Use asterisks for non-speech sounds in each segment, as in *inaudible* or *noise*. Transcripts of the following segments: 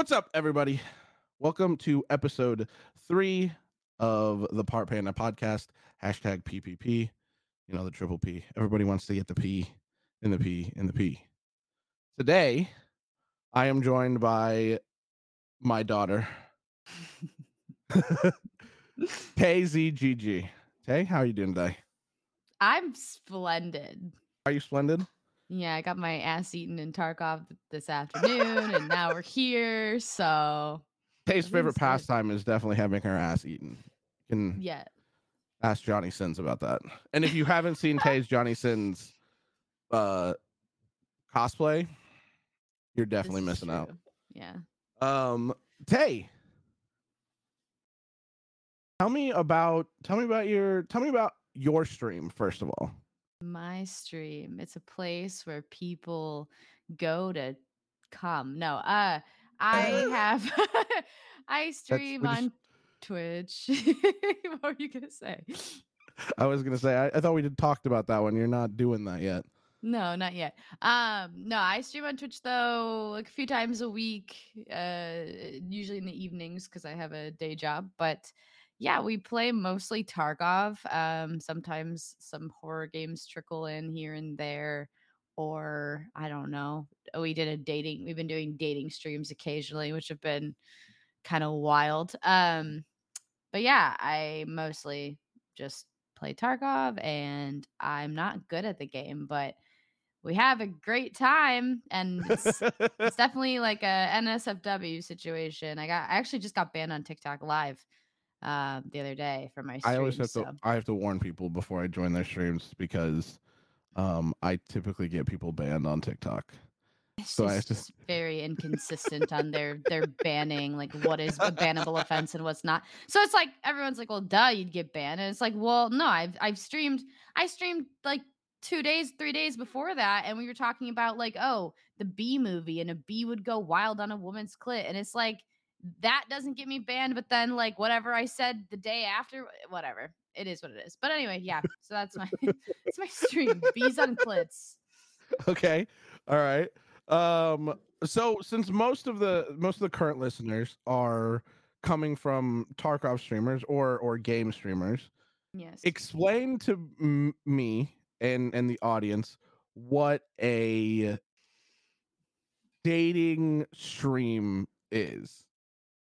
What's up, everybody? Welcome to episode three of the Part Panda podcast. Hashtag PPP. You know, the triple P. Everybody wants to get the P in the P in the P. Today, I am joined by my daughter, *laughs* TayZgg. Tay, how are you doing today? I'm splendid. Are you splendid? Yeah, I got my ass eaten in Tarkov this afternoon, and *laughs* now we're here. So, Tay's favorite Everything's good. pastime is definitely having her ass eaten. You can yeah, ask Johnny Sins about that. And if you haven't seen *laughs* Tay's Johnny Sins uh cosplay, you're definitely is missing out. Yeah. Um Tay, tell me about tell me about your tell me about your stream first of all. My stream. It's a place where people go to come. No, uh, I have *laughs* I stream on Twitch. *laughs* what were you gonna say? I was gonna say I, I thought we had talked about that one. You're not doing that yet. No, not yet. Um, no, I stream on Twitch though, like a few times a week, uh, usually in the evenings because I have a day job. But yeah, we play mostly Tarkov. Um, sometimes some horror games trickle in here and there, or I don't know. We did a dating. We've been doing dating streams occasionally, which have been kind of wild. Um, but yeah, I mostly just play Tarkov, and I'm not good at the game, but we have a great time, and it's, it's *laughs* definitely like a NSFW situation. I got I actually just got banned on TikTok Live um, the other day for my stream. I always have so. to I have to warn people before I join their streams because um I typically get people banned on TikTok. It's So I just very inconsistent on their their banning, like what is a bannable offense and what's not. So it's like everyone's like, "Well, duh, you'd get banned," and it's like, "Well, no, I've I've streamed, I streamed like two days, three days before that, and we were talking about like, oh, the bee movie, and a bee would go wild on a woman's clit, and it's like that doesn't get me banned, but then like whatever I said the day after, whatever, it is what it is. But anyway, yeah, so that's my *laughs* it's my stream, bees on clits. okay all right um so since most of the most of the current listeners are coming from tarkov streamers or or game streamers Yes. explain to m- me and and the audience what a dating stream is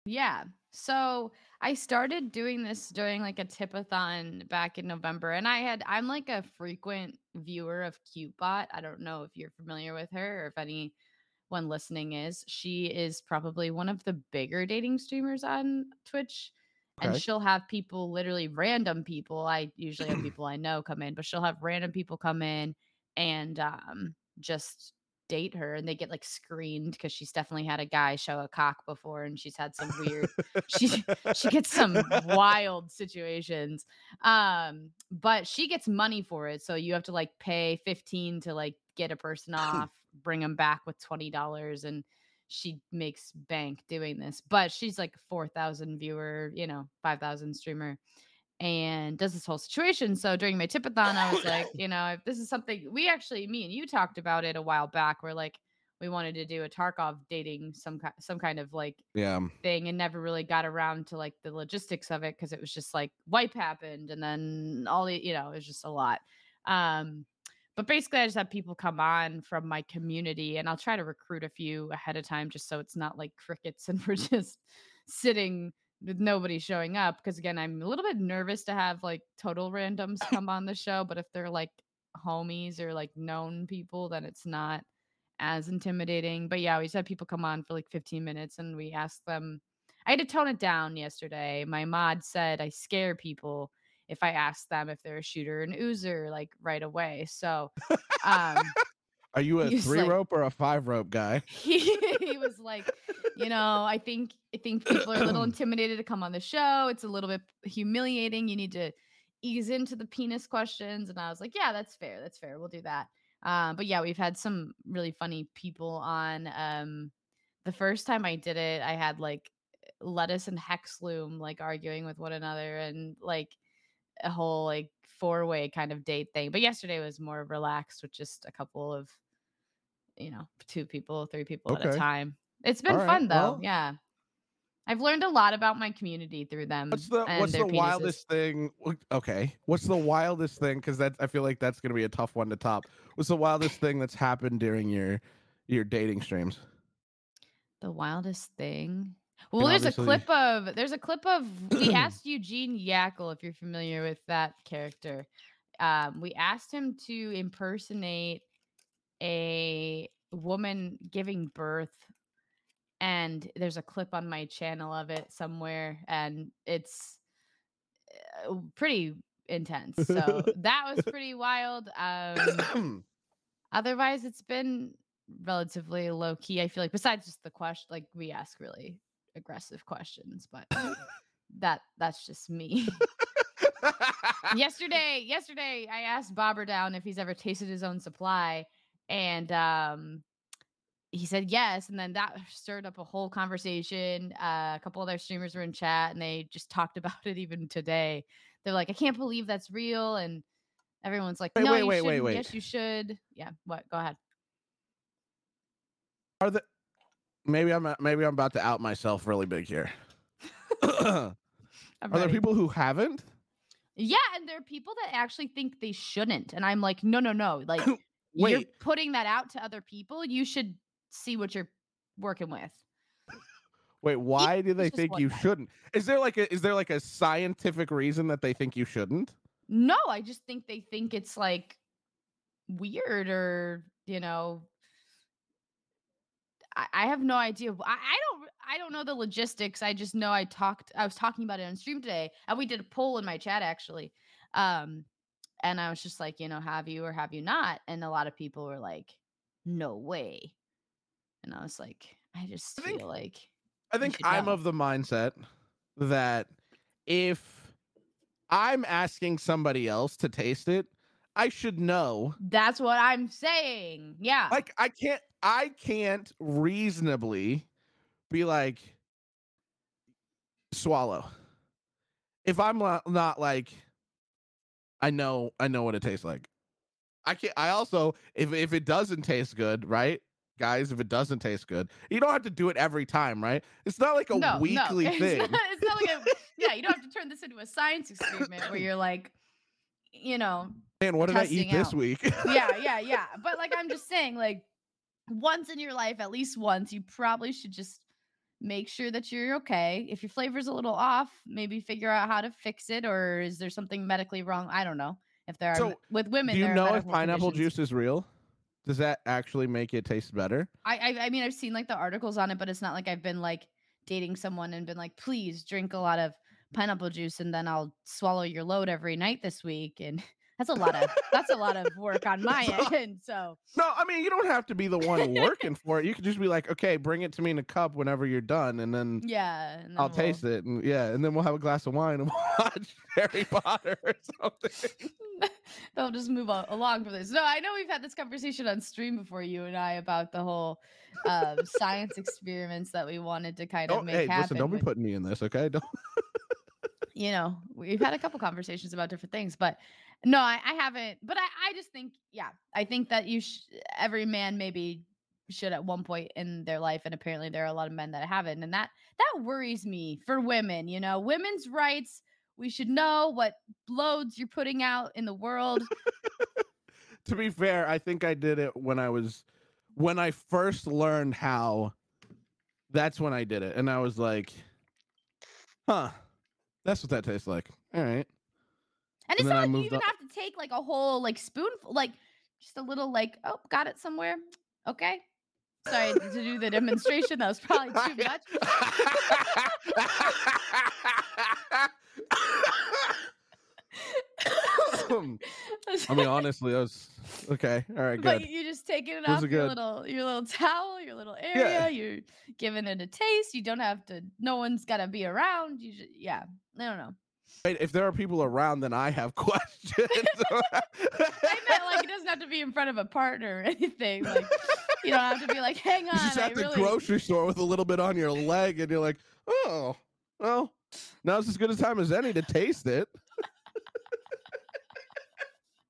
Yeah. So I started doing this during like a tipathon back in November. And I had, I'm like a frequent viewer of CuteBot. I don't know if you're familiar with her or if anyone listening is. She is probably one of the bigger dating streamers on Twitch. And she'll have people, literally random people. I usually have *clears throat* people I know come in, but she'll have random people come in and um, just date her and they get like screened because she's definitely had a guy show a cock before and she's had some weird *laughs* she she gets some wild situations um but she gets money for it so you have to like pay 15 to like get a person *clears throat* off bring them back with $20 and she makes bank doing this but she's like a 4000 viewer you know 5000 streamer and does this whole situation. So during my tipathon i was like *coughs* you know if this is something we actually me and you talked about it a while back where like we wanted to do a tarkov dating some ki- some kind of like yeah thing and never really got around to like the logistics of it because it was just like wipe happened and then all the you know it was just a lot. Um but basically i just have people come on from my community and i'll try to recruit a few ahead of time just so it's not like crickets *laughs* and we're just sitting with nobody showing up because again i'm a little bit nervous to have like total randoms come on the show but if they're like homies or like known people then it's not as intimidating. But yeah, we just had people come on for like 15 minutes and we asked them. I had to tone it down yesterday. My mod said I scare people if I ask them if they're a shooter and oozer like right away. So um are you a three like- rope or a five rope guy he, *laughs* he was like, you know, I think I think people are a little *coughs* intimidated to come on the show. It's a little bit humiliating. You need to ease into the penis questions. And I was like, yeah, that's fair. That's fair. We'll do that. Um, but yeah, we've had some really funny people on. Um, the first time I did it, I had like lettuce and hexloom like arguing with one another and like a whole like four way kind of date thing. But yesterday was more relaxed with just a couple of, you know, two people, three people at a time. It's been Alright, fun though. well Yeah. I've learned a lot about my community through them What's the and what's the wildest thing? Okay, what's the wildest thing? Because that I feel like that's gonna be a tough one to top. What's the wildest thing that's happened during your your dating streams? The wildest thing. And Well, there's a clip of there's a clip of we *clears throat* asked Eugene Yackel if you're familiar with that character. Um, we asked him to impersonate a woman giving birth, and there's a clip on my channel of it somewhere, and it's uh, pretty intense. So *laughs* that was pretty wild. Um, *coughs* otherwise it's been relatively low key i feel like besides just the question like we ask really aggressive questions but that that's just me *laughs* *laughs* yesterday yesterday i asked bobber down if he's ever tasted his own supply and um he said yes and then that *laughs* stirred up a whole conversation uh, a couple other streamers were in chat and they just talked *laughs* about it even today they're like i can't believe that's real and everyone's like Wait, no wait, you wait, wait, wait. yes you should yeah what go ahead Are the maybe I'm maybe I'm about to out myself really big here. *coughs* *coughs* Are there people who haven't? Yeah, and there are people that actually think they shouldn't. And I'm like, no, no, no. Like *coughs* you're putting that out to other people. You should see what you're working with. wait. Why do they think you guy. shouldn't? Is there like a is there like a scientific reason that they think you shouldn't? No, I just think they think it's like weird or, you know, I, I have no idea. I, I don't I don't know the logistics. I just know I talked I was talking about it on stream today. And we did a poll in my chat actually. Um and I was just like, you know, have you or have you not? And a lot of people were like, no way. And I was like, I just I think- feel like I think I'm know. of the mindset that if I'm asking somebody else to taste it, I should know. that's what I'm saying. Yeah. Like I can't I can't reasonably be like swallow. If I'm not like I know I know what it tastes like. I can't I also if if it doesn't taste good, right? Guys, if it doesn't taste good, you don't have to do it every time, right? It's not like a no, *laughs* weekly no. It's thing. Not, it's not like a *laughs* yeah, you don't have to turn this into a science experiment where you're like, you know, Man, what did I eat testing this week? yeah, yeah, *laughs* yeah. But like I'm just saying, like once in your life, at least once, you probably should just make sure that you're okay. If your flavor's a little off, maybe figure out how to fix it, or is there something medically wrong? I don't know. If there are So, with women, Do you know if pineapple conditions. juice is real? Does that actually make it taste better? I, I I mean I've seen like the articles on it, but it's not like I've been like dating someone and been like, please drink a lot of pineapple juice and then I'll swallow your load every night this week. And *laughs* that's a lot of that's a lot of work on my *laughs* end. So No, I mean you don't have to be the one working *laughs* for it. You could just be like, okay, bring it to me in a cup whenever you're done, and then yeah, and then I'll we'll- taste it, and yeah, and then we'll have a glass of wine and *laughs* watch Harry Potter or something. They'll just move on, along from this. No, I know we've had this conversation on stream before you and I about the whole um, science experiments that we wanted to kind of Don't, make hey, happen. listen, don't be with- putting me in this, okay? Don't. you know, we've had a couple conversations about different things, but no, I, I haven't. But I, I just think, yeah, I think that you, sh- every man maybe should at one point in their life, and apparently there are a lot of men that haven't, and that that worries me for women. You know, women's rights. We should know what loads you're putting out in the world. *laughs* to be fair, I think I did it when I was when I first learned how. That's when I did it, and I was like, "Huh, that's what that tastes like." All right. And it's And then I not like you even on- have to take like a whole like spoonful, like just a little like, oh, got it somewhere. Okay. Sorry to do the demonstration. That was probably too *laughs* much. Um, *coughs* I mean, honestly, that was okay. All right, but good. you're just taking it Those off your good. little your little towel, your little area. You're giving it a taste. You don't have to. No one's got to be around. You just yeah. I don't know. Wait, if there are people around, then I have *laughs* questions. *laughs* I meant like it doesn't have to be in front of a partner or anything. Like you don't have to be like, hang on. You're just I at the really. grocery store with a little bit on your leg, and you're like, oh, well, now's as good a time as any to taste it.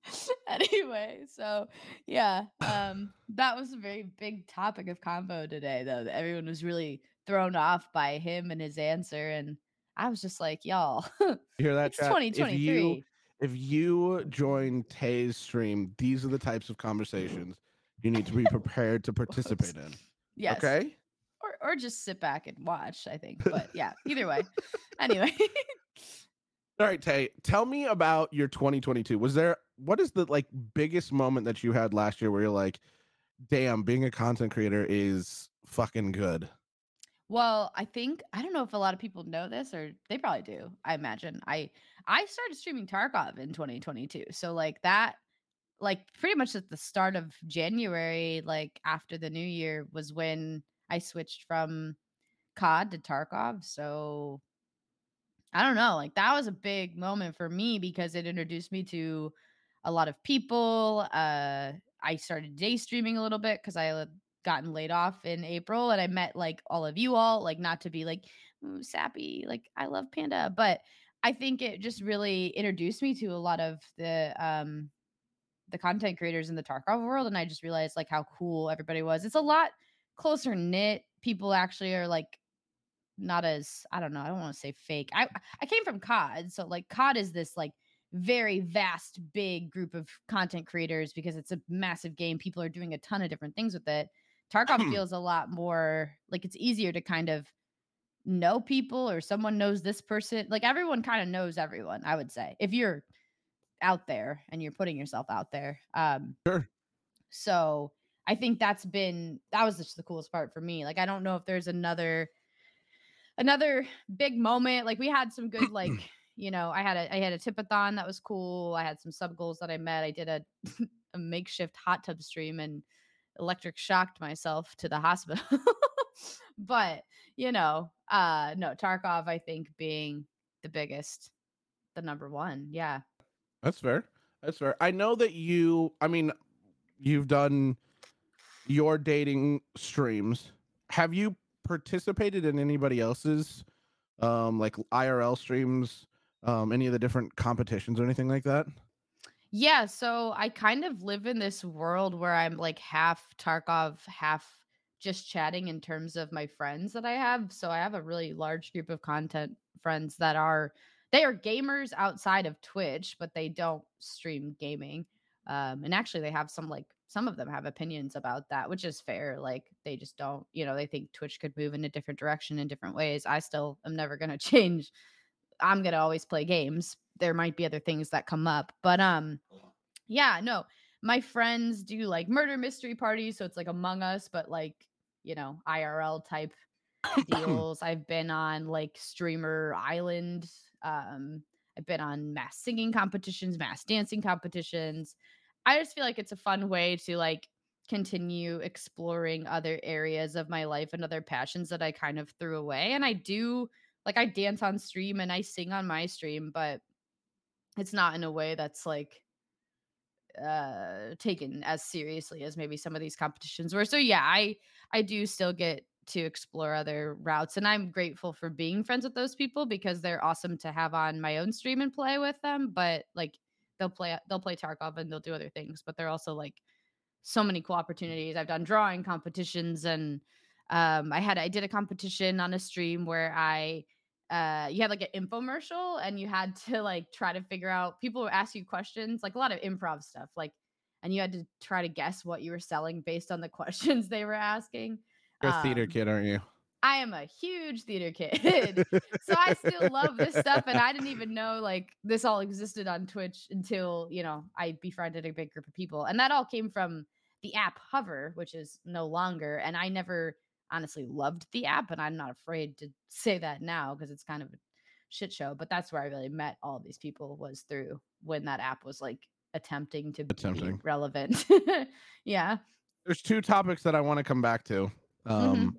*laughs* anyway, so yeah, um, that was a very big topic of convo today, though. Everyone was really thrown off by him and his answer, and I was just like, y'all, You hear that? it's chat? If you if you join Tay's stream, these are the types of conversations you need to be prepared to *laughs* participate in. Yes. Okay. Or or just sit back and watch, I think. But yeah, either way. *laughs* Anyway. *laughs* All right, Tay, tell me about your 2022. Was there what is the like biggest moment that you had last year where you're like, damn, being a content creator is fucking good? Well, I think I don't know if a lot of people know this or they probably do. I imagine. I I started streaming Tarkov in 2022. So like that like pretty much at the start of January, like after the new year was when I switched from COD to Tarkov. So I don't know, like that was a big moment for me because it introduced me to a lot of people. Uh I started day streaming a little bit because I gotten laid off in April and I met like all of you all, like not to be like sappy, like I love Panda, but I think it just really introduced me to a lot of the um the content creators in the Tarkov world and I just realized like how cool everybody was. It's a lot closer knit. People actually are like not as I don't know, I don't want to say fake. I I came from COD, so like COD is this like very vast big group of content creators because it's a massive game. People are doing a ton of different things with it. Tarkov *clears throat* feels a lot more like it's easier to kind of know people or someone knows this person. Like everyone kind of knows everyone, I would say. If you're out there and you're putting yourself out there. Um Sure. so I think that's been that was just the coolest part for me. Like I don't know if there's another another big moment. Like we had some good like *clears throat* you know I had a I had a tipathon that was cool. I had some sub goals that I met. I did a *laughs* a makeshift hot tub stream and electric shocked myself to the hospital. *laughs* but you know, uh no Tarkov I think being the biggest, the number one. Yeah. That's fair. That's fair. I know that you, I mean, you've done your dating streams. Have you participated in anybody else's um like IRL streams, um any of the different competitions or anything like that? Yeah, so I kind of live in this world where I'm like half Tarkov, half just chatting in terms of my friends that I have. So I have a really large group of content friends that are they are gamers outside of Twitch, but they don't stream gaming. Um, and actually they have some like some of them have opinions about that, which is fair. Like they just don't, you know, they think Twitch could move in a different direction in different ways. I still am never gonna *laughs* change I'm gonna always play games. There might be other things that come up, but um, yeah, no, my friends do like murder mystery parties, so it's like Among Us, but like you know IRL type *coughs* deals. I've been on like Streamer Island. Um, I've been on mass singing competitions, mass dancing competitions. I just feel like it's a fun way to like continue exploring other areas of my life and other passions that I kind of threw away. And I do like I dance on stream and I sing on my stream, but it's not in a way that's like uh taken as seriously as maybe some of these competitions were. So yeah, I I do still get to explore other routes and I'm grateful for being friends with those people because they're awesome to have on my own stream and play with them, but like they'll play they'll play Tarkov and they'll do other things, but they're also like so many cool opportunities. I've done drawing competitions and um I had I did a competition on a stream where I uh you had like an infomercial and you had to like try to figure out people would ask you questions, like a lot of improv stuff, like and you had to try to guess what you were selling based on the *laughs* questions they were asking. You're a theater Um, kid, aren't you? I am a huge theater kid. *laughs* so I still love this stuff and I didn't even know like this all existed on Twitch until, you know, I befriended a big group of people. And that all came from the app Hover, which is no longer and I never honestly loved the app and I'm not afraid to say that now because it's kind of a shit show, but that's where I really met all these people was through when that app was like attempting to be Attempting. relevant. *laughs* yeah. There's two topics that I want to come back to. Mm-hmm. Um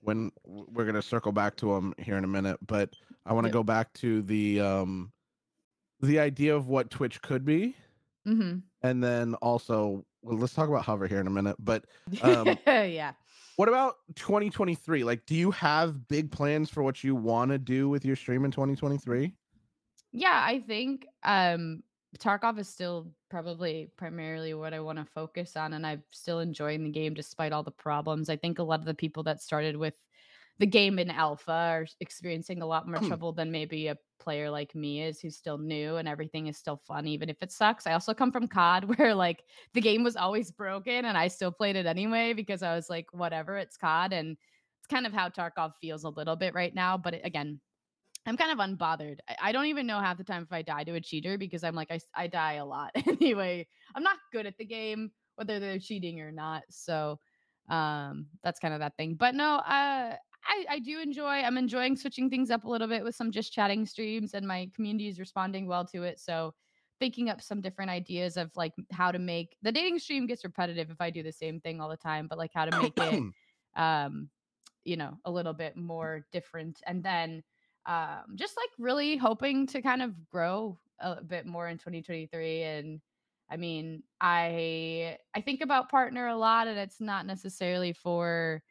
when we're going to circle back to them here in a minute, but I want to Yep. go back to the um the idea of what Twitch could be Mhm. and then also well, let's talk about hover here in a minute, but *laughs* Um, yeah. What about 2023? Like do you have big plans for what you want to do with your stream in 2023? Yeah, I think um Tarkov is still probably primarily what I want to focus on. And I'm still enjoying the game despite all the problems. I think a lot of the people that started with the game in alpha are experiencing a lot more trouble than maybe a player like me is who's still new and everything is still fun even if it sucks. I also come from COD *laughs* where like the game was always broken and I still played it anyway because I was like whatever, it's COD and it's kind of how Tarkov feels a little bit right now, but it, again, I'm kind of unbothered. I, I, don't even know half the time if I die to a cheater because I'm like I I die a lot *laughs* anyway. I'm not good at the game whether they're cheating or not. So um that's kind of that thing. But no, uh I, I do enjoy i'm enjoying switching things up a little bit with some just chatting streams and my community is responding well to it. So thinking up some different ideas of like how to make the dating stream gets repetitive if i do the same thing all the time but like how to make it *clears throat* um you know a little bit more different. And then um just like really hoping to kind of grow a bit more in 2023 and i mean i i think about partner a lot and it's not necessarily for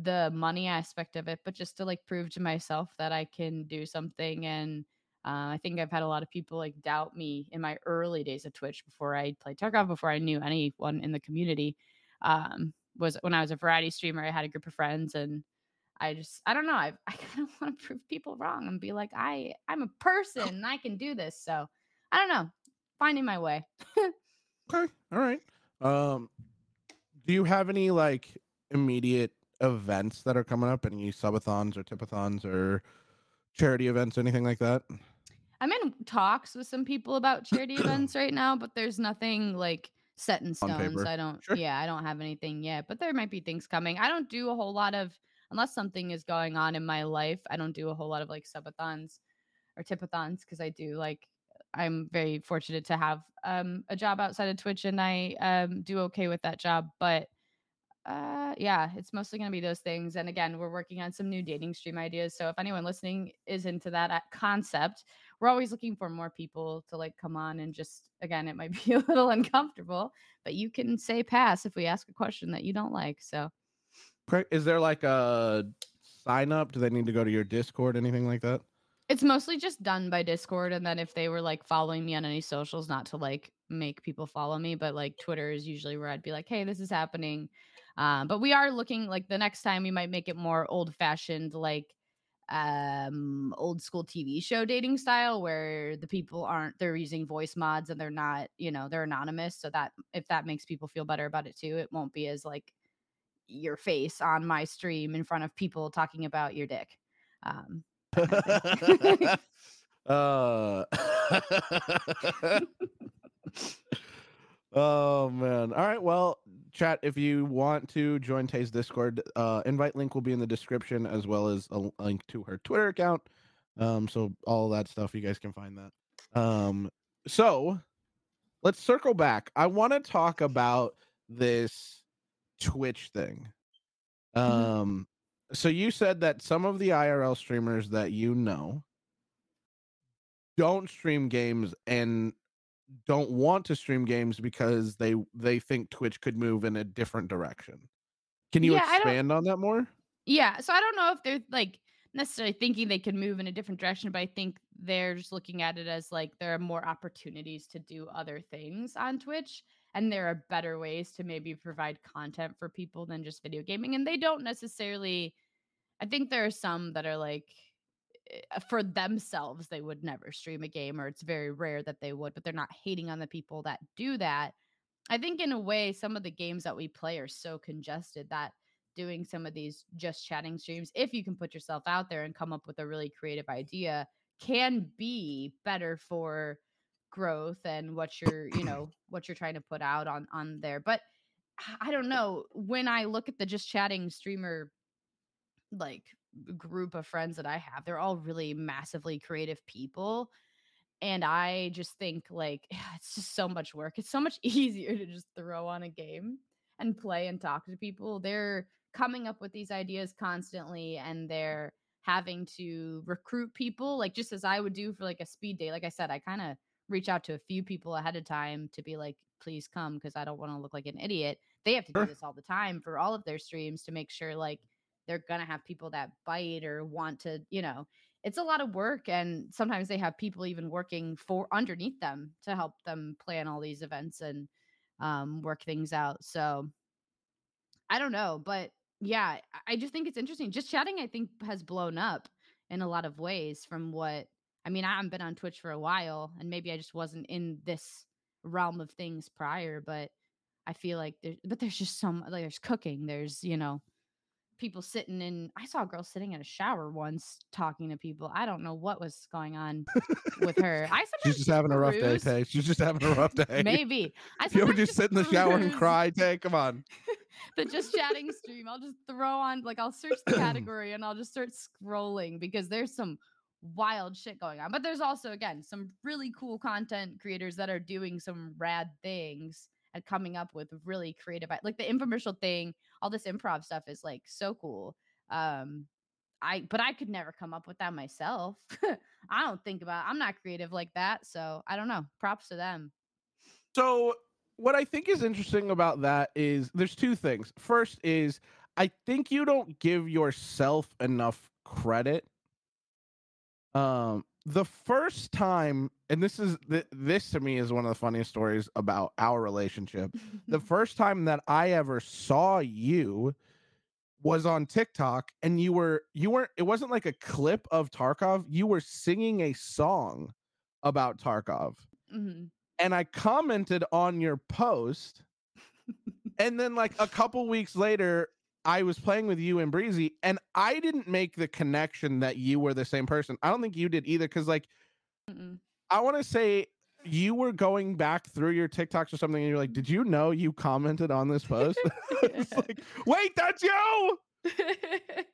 the money aspect of it, but just to like prove to myself that I can do something. And uh, I think I've had a lot of people like doubt me in my early days of Twitch before I played Tarkov, before I knew anyone in the community. Um, was when I was a variety streamer, I had a group of friends and I just I don't know. *laughs* I I kind of want to prove people wrong and be like, I I'm a person and I can do this. So I don't know. Finding my way. *laughs* okay. All right. Um do you have any like immediate events that are coming up? Any subathons or tipathons or charity events, anything like that? I'm in talks with some people about charity *clears throat* events right now, but there's nothing like set in stone. So I don't, sure. yeah, I don't have anything yet, but there might be things coming. I don't do a whole lot of, unless something is going on in my life, I don't do a whole lot of like subathons or tipathons because I do like, I'm very fortunate to have um, a job outside of Twitch and I um, do okay with that job. But uh, yeah, it's mostly going to be those things. And again, we're working on some new dating stream ideas. So if anyone listening is into that concept, we're always looking for more people to like come on and just again, it might *laughs* be a little uncomfortable, but you can say pass if we ask a question that you don't like. So, is there like a sign up? Do they need to go to your Discord, anything like that? It's mostly just done by Discord, and then if they were like following me on any socials, not to like make people follow me, but like Twitter is usually where I'd be like, "Hey, this is happening." Um, but we are looking like the next time we might make it more old fashioned, like um old school TV show dating style where the people aren't they're using voice mods and they're not, you know, they're anonymous so that if that makes people feel better about it too, it won't be as like your face on my stream in front of people talking about your dick. Um *laughs* uh *laughs* *laughs* Oh man. All right. Well, chat, if you want to join Tay's Discord, uh invite link will be in the description as well as a link to her Twitter account. Um, so all that stuff you guys can find that. Um, so let's circle back. I want to talk about this Twitch thing. Mm-hmm. Um, mm-hmm. so you said that some of the IRL streamers that you know don't stream games and don't want to stream games because they they think Twitch could move in a different direction. Can you yeah, expand on that more? Yeah, so I don't know if they're like necessarily thinking they could move in a different direction, but I think they're just looking at it as like there are more opportunities to do other things on Twitch and there are better ways to maybe provide content for people than just video gaming and they don't necessarily I think there are some that are like Eh, for themselves they would never stream a game or it's very rare that they would but they're not hating on the people that do that. I think in a way some of the games that we play are so congested that doing some of these just chatting streams if you can put yourself out there and come up with a really creative idea can be better for growth and what you're you *clears throat* know what you're trying to put out on on there. But i don't know when i look at the just chatting streamer like group of friends that I have, they're all really massively creative people. And I just think like *sighs* it's just so much work. It's so much *laughs* easier to just throw on a game and play and talk to people. They're coming up with these ideas constantly and they're having to recruit people like just as I would do for like a speed date. Like I said, I kind of reach out to a few people ahead of time to be like, please come because I don't want to look like an idiot. They have to do this all the time for all of their streams to make sure like they're gonna have people that bite or want to, you know, it's a lot of work and sometimes they have people even working for underneath them to help them plan all these events and um, work things out so i don't know but yeah I- i just think it's interesting just chatting i think has blown up in a lot of ways from what i mean i haven't been on twitch for a while and maybe i just wasn't in this realm of things prior but i feel like there's but there's just some like there's cooking there's you know people sitting in I saw a girl sitting in a shower once talking to people. I don't know what was going on with her. I She's just having a rough day, Tay. She's just having a rough *laughs* day. Maybe. I You ever just sit in the shower and cry, Tay? Come on. *laughs* The just chatting stream. I'll just throw on like I'll search the *clears throat* category and I'll just start scrolling because there's some wild shit going on. But there's also again some really cool content creators that are doing some rad things and coming up with really creative like the infomercial thing all this improv stuff is like so cool um i but i could never come up with that myself *laughs* i don't think about i'm not creative like that so i don't know props to them So what I think is interesting about that is there's two things. First is I think you don't give yourself enough credit. Um the first time and this is th- this to me is one of the funniest stories about our relationship. The *laughs* first time that I ever saw you was on TikTok and you were you weren't it wasn't like a clip of Tarkov, you were singing a song about Tarkov Mhm. and I commented on your post. *laughs* and then like a couple weeks later, I was playing with you and Breezy, and I didn't make the connection that you were the same person. I don't think you did either, because like Mm-mm. I want to say you were going back through your TikToks or something, and you're like, "Did you know you commented on this post?" *laughs* *laughs* it's like, wait, that's you. *laughs* it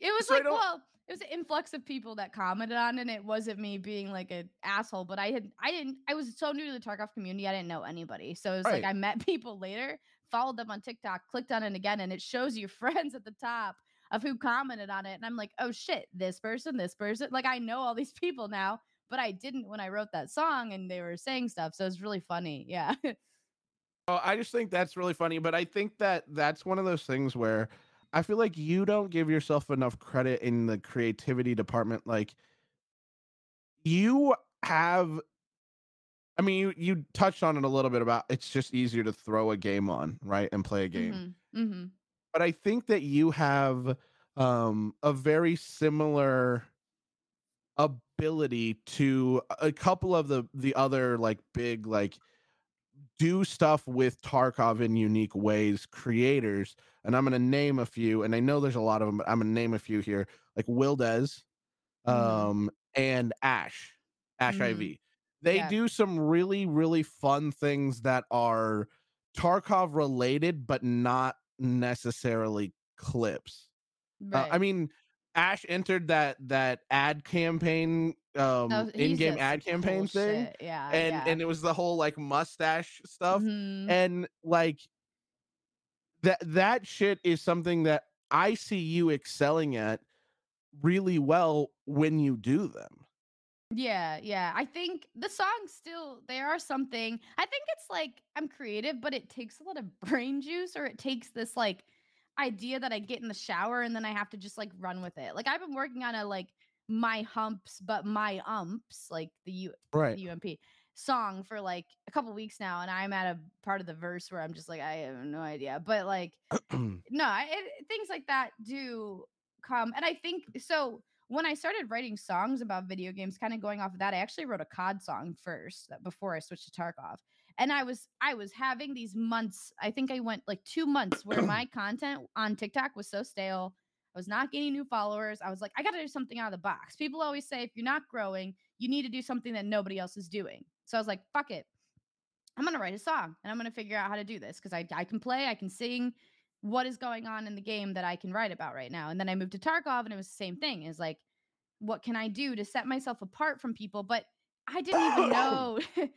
was So like well it was an influx of people that commented on it and it wasn't me being like an asshole but i had i didn't i was so new to the tarkov community i didn't know anybody so it was like i met people later followed them on tiktok clicked on it again and it shows your *laughs* friends at the top of who commented on it and i'm like oh shit this person this person like i know all these *laughs* people now but i didn't when i wrote that song and they were saying stuff so it's really funny yeah *laughs* Oh, I just think that's really funny, but I think that that's one of those things where I feel like you don't give yourself enough credit in the creativity department. Like you have, I mean, you you touched on it a little bit about it's just easier to throw a game on, right, and play a game. hmm hmm But I think that you have um a very similar ability to a couple of the the other like big like do stuff with Tarkov in unique ways creators and I'm going to name a few and I know there's a lot of them but I'm going to name a few here like Wildez Mhm. um and Ash Ash Mhm. IV they Yeah. do some really really fun things that are Tarkov related but not necessarily clips uh, I mean Ash entered that that ad campaign um No, in-game ad campaign cool thing. Yeah, and yeah. and it was the whole like mustache stuff Mhm. and like that that shit is something that I see you excelling at really well when you do them. Yeah, yeah. I think the songs still they are something. I think it's like I'm creative, but it takes a lot of *laughs* brain juice or it takes this like idea that I get in the shower and then I have to just like run with it. Like I've been working on a like my humps but my umps like the U Right. the UMP song for like a couple weeks now and I'm at a part of the verse where I'm just like I have no idea. But like *clears throat* no, I- it, things like that do come, and I think so. When I started writing songs about video games, kind of going off of that, I actually wrote a COD song first that- before I switched to Tarkov, and I was I was having these months. I think I went like two months where my *clears throat* content on TikTok was so stale. I was not getting new followers. I was like, I got to do something out of the box. People always say if you're not growing, you need to do something that nobody else is doing. So I was like, fuck it. I'm gonna write a song and I'm gonna figure out how to do this because I I can play, I can sing. What is going on in the game that I can write about right now? And then I moved to Tarkov and it was the same thing. Is like, what can I do to set myself apart from people? But I didn't even *coughs* know. *laughs*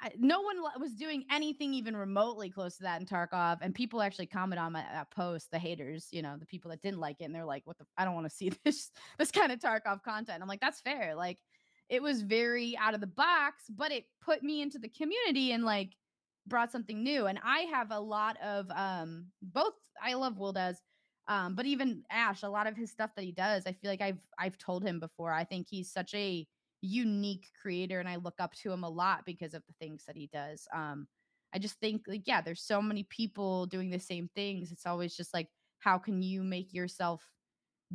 I, no one was doing anything even remotely close to that in Tarkov, and people actually comment on my uh, that post. The haters, you know, the people that didn't like it, and they're like, "What the? I don't want to see *laughs* this this kind of Tarkov content." I'm like, "That's fair." Like, it was very out of the box, but it put me into the community and like brought something new. And I have a lot of um both I love Wildez. Um, but even Ash, a lot of his stuff that he does, I feel like I've I've told him before. I think he's such a unique creator and I look up to him a lot because of the things that he does. Um, I just think like yeah, there's so many people doing the same things. It's always just like how can you make yourself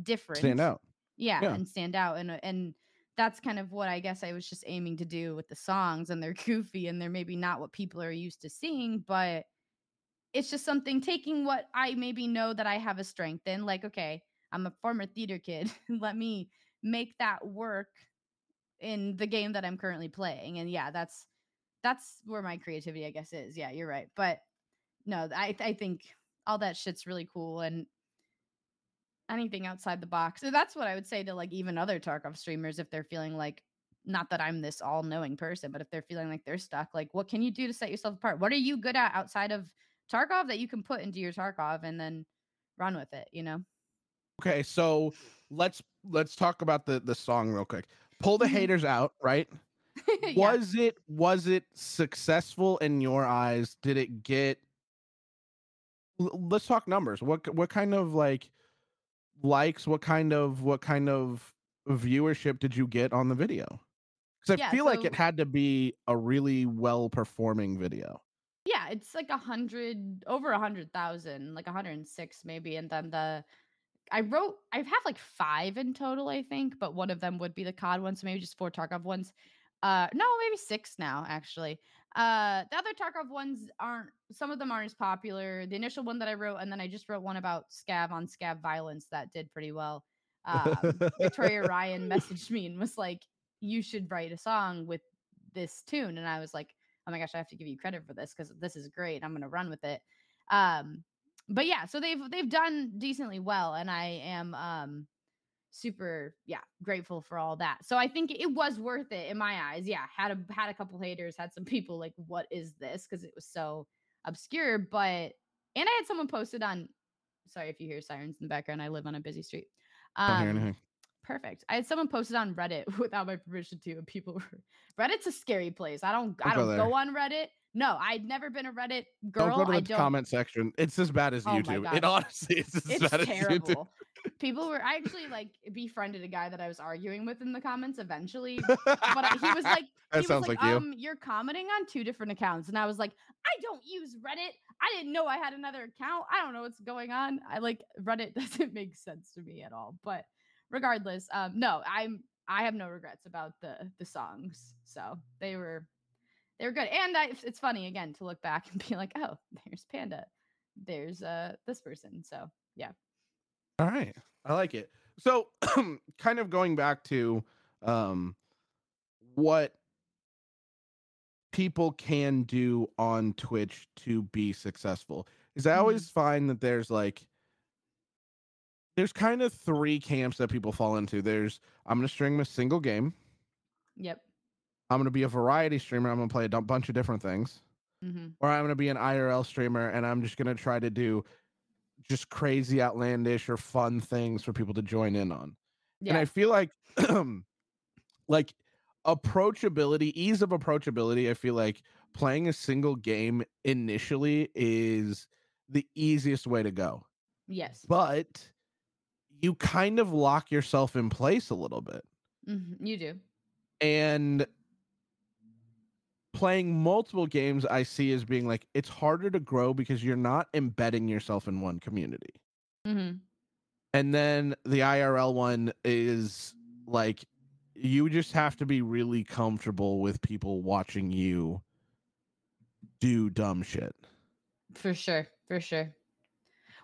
different? Stand out. Yeah, Yeah. and stand out and and that's kind of what I guess I was just aiming to do with the songs and they're *laughs* goofy and they're maybe not what people are used to seeing, but it's just something taking what I maybe know that I have a strength in like okay, I'm a former theater kid. *laughs* Let me make that work in the game that I'm currently playing. And yeah, that's that's where my creativity I guess is. Yeah, you're right. But no, I I think all that shit's really cool and anything outside the box. So that's what I would say to like even other Tarkov streamers if they're feeling like not that I'm this all-knowing person, but if they're feeling like they're stuck, like what can you do to set yourself apart? What are you good at outside of Tarkov that you can put into your Tarkov and then run with it, you know? Okay, so let's let's talk about the the song real quick. Pull the Mhm. haters out, right? *laughs* Yeah. Was it was it successful in your eyes? Did it get L- let's talk numbers. What what kind of like likes, what kind of what kind of viewership did you get on the video? Cuz I Yeah, feel like it had to be a really well performing video. Yeah, it's like a hundred over a hundred thousand, like a hundred and six maybe. And then the I wrote I've like five in total, I think, but one of them would be the COD one, so maybe just four Tarkov ones. Uh no, maybe six now, actually. Uh the other Tarkov ones aren't some of them aren't as popular. The initial one that I wrote, and then I just wrote one about scav on scav violence that did pretty well. Um *laughs* Victoria Ryan messaged me and was like, You should write a song with this tune. And I was like, oh my gosh, I have to give you credit for this because this is great. I'm gonna run with it. Um, but yeah, so they've they've done decently well, and I am um super yeah grateful for all that. So I think it was worth it in my eyes. Yeah, had a had a couple haters, had some *laughs* people like, what is this? Because it was so obscure. But and I had someone posted on. Sorry if you hear sirens in the background. I live on a busy street. Um. Perfect. I had someone posted on Reddit *laughs* without my permission too, and people were *laughs* Reddit's a scary place. I don't I Don't go don't there. go on Reddit. No, I'd never been a Reddit girl. Don't go to I the don't comment section. It's as bad as Oh YouTube. It honestly it's as it's bad as YouTube. terrible. People were I actually like befriended a guy that I was arguing with in the comments eventually. But I- he was like *laughs* that he sounds was like, like you. um, you're commenting on two different accounts. And I was like, I don't use Reddit. I didn't know I had another account. I don't know what's going on. I like Reddit doesn't make sense to me at all. But regardless, um, no, I'm I have no regrets about the the songs. So they were they were good. And I, it's- funny again to look back *laughs* and be like, oh, there's Panda. There's uh this person. So yeah. All right. I like it. So *clears throat* kind of going back to um what people can do on Twitch to be successful. Is I Mhm. always find that there's like there's kind of three camps that people fall into. There's I'm going to stream a single game. Yep. I'm going to be a variety streamer. I'm going to play a bunch of different things. hmm or I'm going to be an IRL streamer and I'm just going to try to do just crazy, outlandish, or fun things for people to join in on. Yeah. And I feel like, *clears throat* like approachability, ease of approachability, I feel like playing a single game initially is the easiest way to go. yes. But you kind of lock yourself in place a little bit. Mhm, You do. and playing multiple games i see as being like it's harder to grow because you're not embedding yourself in one community hmm and then the irl one is like you just have to be really comfortable with people watching you do dumb shit For sure, for sure.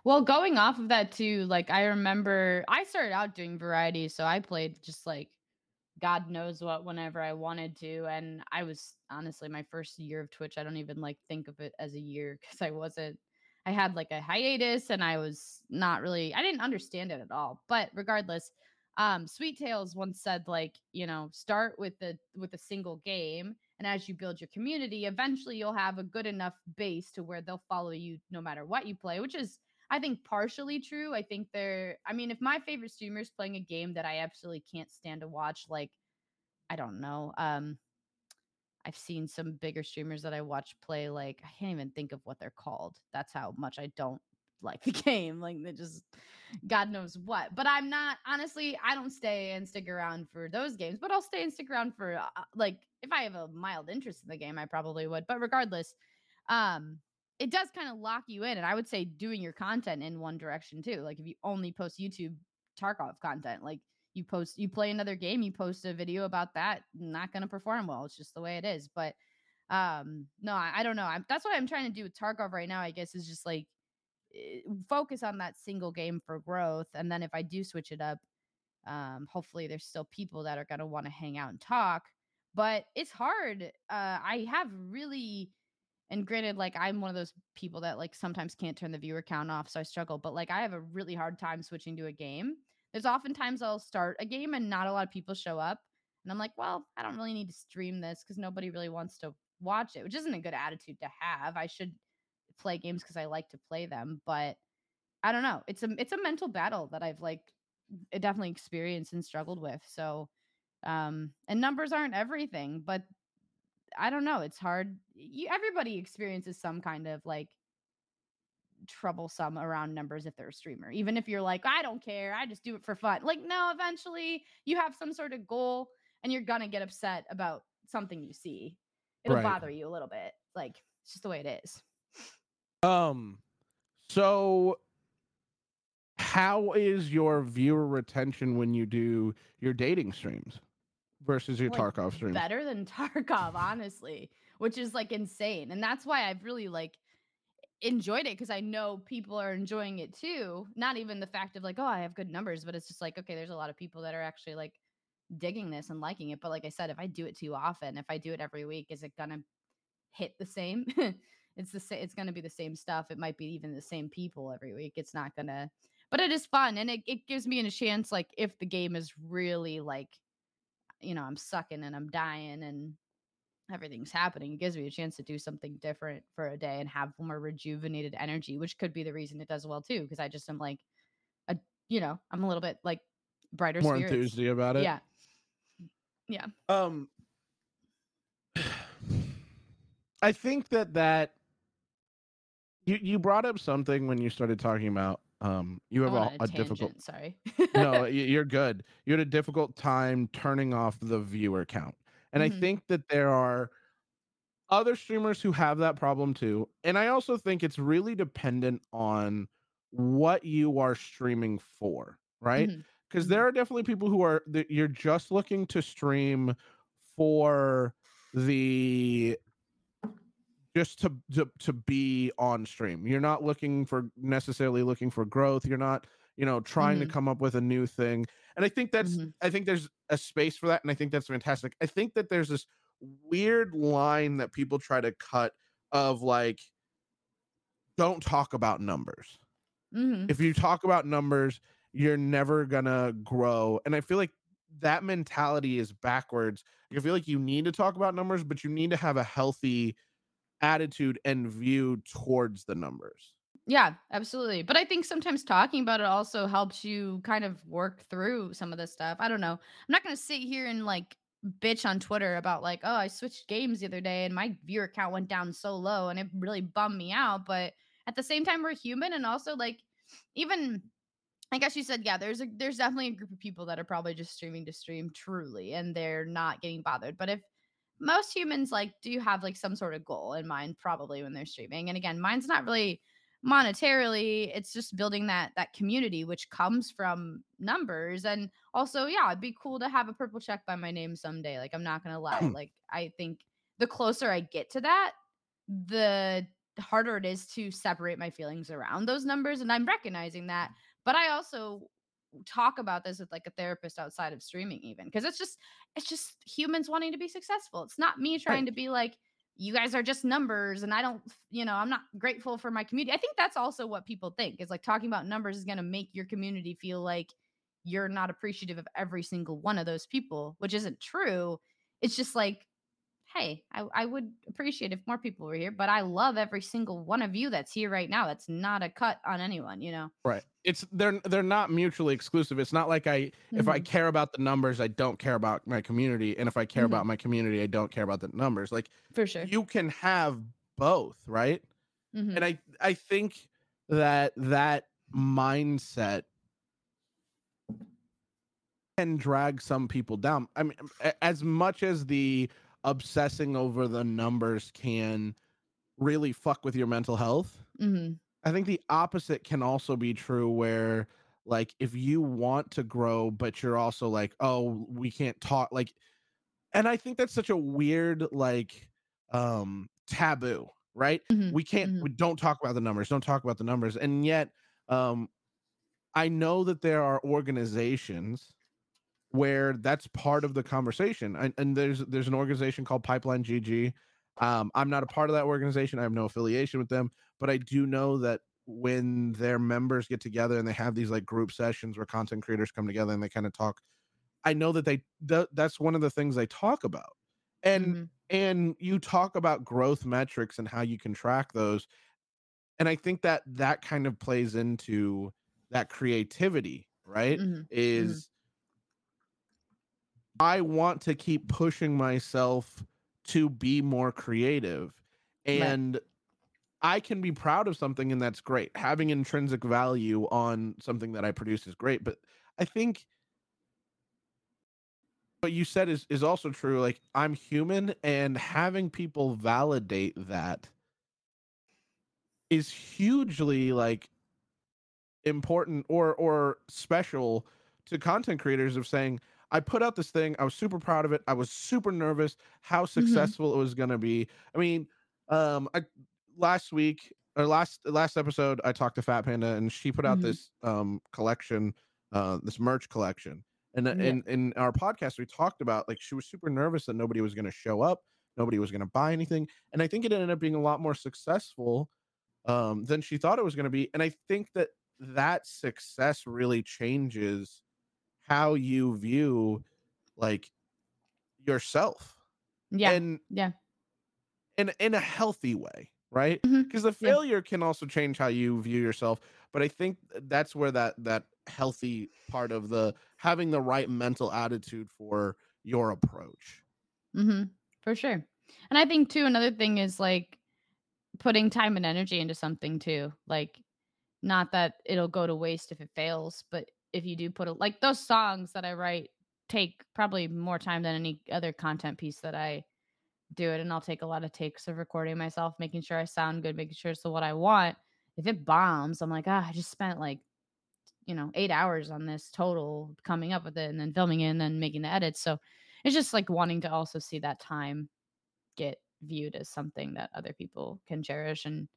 Well, going off of that too, like I remember I started out doing variety, so I played just like God knows what whenever I wanted to. And I was honestly my first year of Twitch, I don't even like think of it as a year because I wasn't I had like a hiatus and I was not really I didn't understand it at all. But regardless, um Sweet Tales once said like, you know, start with the with a single game and as you build your community, eventually you'll have a good enough base to where they'll follow you no matter what you play, which is I think partially true. I think they're I mean, if my favorite streamer is playing a game that I absolutely can't stand to watch, like I don't know. Um I've seen some bigger streamers that I watch play like I can't even think of what they're called. That's how much I don't *laughs* like the game. Like they just God knows what. But I'm not honestly. I don't stay and stick around for those games, but I'll stay and stick around for uh, like if I have a mild interest in the game, I probably would. But regardless, um, it does kind of lock you in, and I would say doing your content in one direction too. Like if you only post YouTube Tarkov content, like you post, you play another game, you post a video about that, not going to perform well. It's just the way it is. But um, no, I, I don't know. I'm, that's what I'm trying to do with Tarkov right now. I guess is just like eh, focus on that single game for growth, and then if I do switch it up, um, hopefully there's still people that are going to want to hang out and talk. But it's hard. Uh, I have really and granted like i'm one of those people that like sometimes can't turn the viewer count off so i struggle but like i have a really hard time switching to a game there's oftentimes i'll start a game and not a lot of people show up and i'm like well i don't really need to stream this because nobody really wants to watch it which isn't a good attitude to have i should play games because i like to play them but i don't know it's a it's a mental battle that i've like definitely experienced and struggled with so um and numbers aren't everything but I don't know. It's hard. You, everybody experiences some kind of like troublesome around numbers if they're a streamer. Even if you're like, I don't care, I just do it for fun. Like, no, eventually you have some sort of goal and you're gonna get upset about something you see. It'll Right. bother you a little bit. Like, it's just the way it is. Um, so how is your viewer retention when you do your dating streams versus your Like, Tarkov streams? Better than Tarkov, honestly, which is like insane. And that's why I've really like enjoyed it because I know people are enjoying it too. Not even the fact of like, oh, I have good numbers, but it's just like, okay, there's a lot of people that are actually like digging this and liking it. But like I said, if I do it too often, if I do it every week, is it gonna hit the same? *laughs* it's the same. It's gonna be the same stuff. It might be even the same people every week. It's not gonna. But it is fun, and it, it gives me a chance. Like if the game is really like, you know, I'm sucking and I'm dying and everything's happening. It gives me a chance to do something different for a day and have more rejuvenated energy, which could be the reason it does well too. Because I just am like, a, you know, I'm a little bit like brighter More spirits. enthusiastic about it. Yeah, yeah. Um, *sighs* I think that that you you brought up something when you started talking about um you have went a, on a difficult Sorry. no *laughs* you're good you had a difficult time turning off the viewer count and i Mhm. think that there are other streamers who have that problem too and i also think it's really dependent on what you are streaming for right because mhm. there are definitely people who are that you're just looking to stream for the just to, to to be on stream you're not looking for necessarily looking for growth you're not you know trying to Mhm. come up with a new thing and i think that's Mhm. i think there's a space for that and i think that's fantastic i think that there's this weird line that people try to cut of like don't talk about numbers Mhm. if you talk about numbers you're never gonna grow and i feel like that mentality is backwards i feel like you need to talk about numbers but you need to have a healthy attitude and view towards the numbers Yeah, absolutely. But I think sometimes talking about it also helps you kind of work through some of this stuff. I don't know. I'm not going to sit here and like bitch on Twitter about like, oh, I switched games the other day and my viewer count went down so low and it really bummed me out. But at the same time, we're human and also like even I guess you said yeah. There's a there's definitely a group of people that are probably just streaming to stream truly, and they're not getting bothered. But if most humans like do have like some sort of goal in mind, probably when they're streaming, and again, mine's not really monetarily. It's just building that that community, which comes from numbers, and also yeah, it'd be cool to have a purple check by my name someday. Like I'm not gonna lie, mm. like I think the closer I get to that, the harder it is to separate my feelings around those numbers and i'm recognizing that mm. but i also talk about this with like a therapist outside of streaming even because it's just it's just humans wanting to be successful it's not me trying to be like you guys are just numbers and i don't you know i'm not grateful for my community. I think that's also what people think is like talking about numbers is going to make your community feel like you're not appreciative of every single one of those people which isn't true. It's just like hey, I, I would appreciate if more people were here, but I love every single one of you that's here right now. That's not a cut on anyone, you know? right it's they're they're not mutually exclusive it's not like i if i Mhm. care about the numbers i don't care about my community and if i care Mhm. about my community i don't care about the numbers like For sure. you can have both right Mhm. and i i think that that mindset can drag some people down. I mean, as much as the obsessing over the numbers can really fuck with your mental health, hmm I think the opposite can also be true where like if you want to grow but you're also like, "Oh, we can't talk." Like and I think that's such a weird like um taboo, right? hmm We can't hmm we don't talk about the numbers. Don't talk about the numbers. And yet um I know that there are organizations where that's part of the conversation. And, and there's there's an organization called Pipeline GG. Um, I'm not a part of that organization. I have no affiliation with them, but I do know that when their members get together and they have these like group sessions where content creators come together and they kind of talk, I know that they th- that's one of the things they talk about. And hmm and you talk about growth metrics and how you can track those. And I think that that kind of plays into that creativity, right? hmm hmm Is I want to keep pushing myself to be more creative. Right. And I can be proud of something, and that's great. Having intrinsic value on something that I produce is great. But I think what you said is is also true. Like I'm human, and having people validate that is hugely like important or or special to content creators of saying i put out this thing i was super proud of it i was super nervous how hmm successful it was going to be i mean um I, last week or last last episode i talked to fat panda and she put out hmm this um collection uh this merch collection and uh, Yeah. in in our podcast we talked about like she was super nervous that nobody was going to show up nobody was going to buy anything and i think it ended up being a lot more successful um than she thought it was going to be and i think that that success really changes how you view like yourself Yeah. and Yeah. in in a healthy way right because the Yeah. failure can also change how you view yourself but i think that's where that that healthy part of the having the right mental attitude for your approach Mm-hmm. For sure. And I think too, another thing is like putting time and energy into something too. Like, not that it'll go to waste if it fails, but if you do put it like those songs that I write take probably more time than any other content piece that I do it. And I'll take a lot of takes of recording myself, making sure I sound good, making sure it's what I want. If it bombs, I'm like, ah, I just spent like, you know, eight hours on this total coming up with it and then filming it and then making the edits. So it's just like wanting to also see that time get viewed as something that other people can cherish and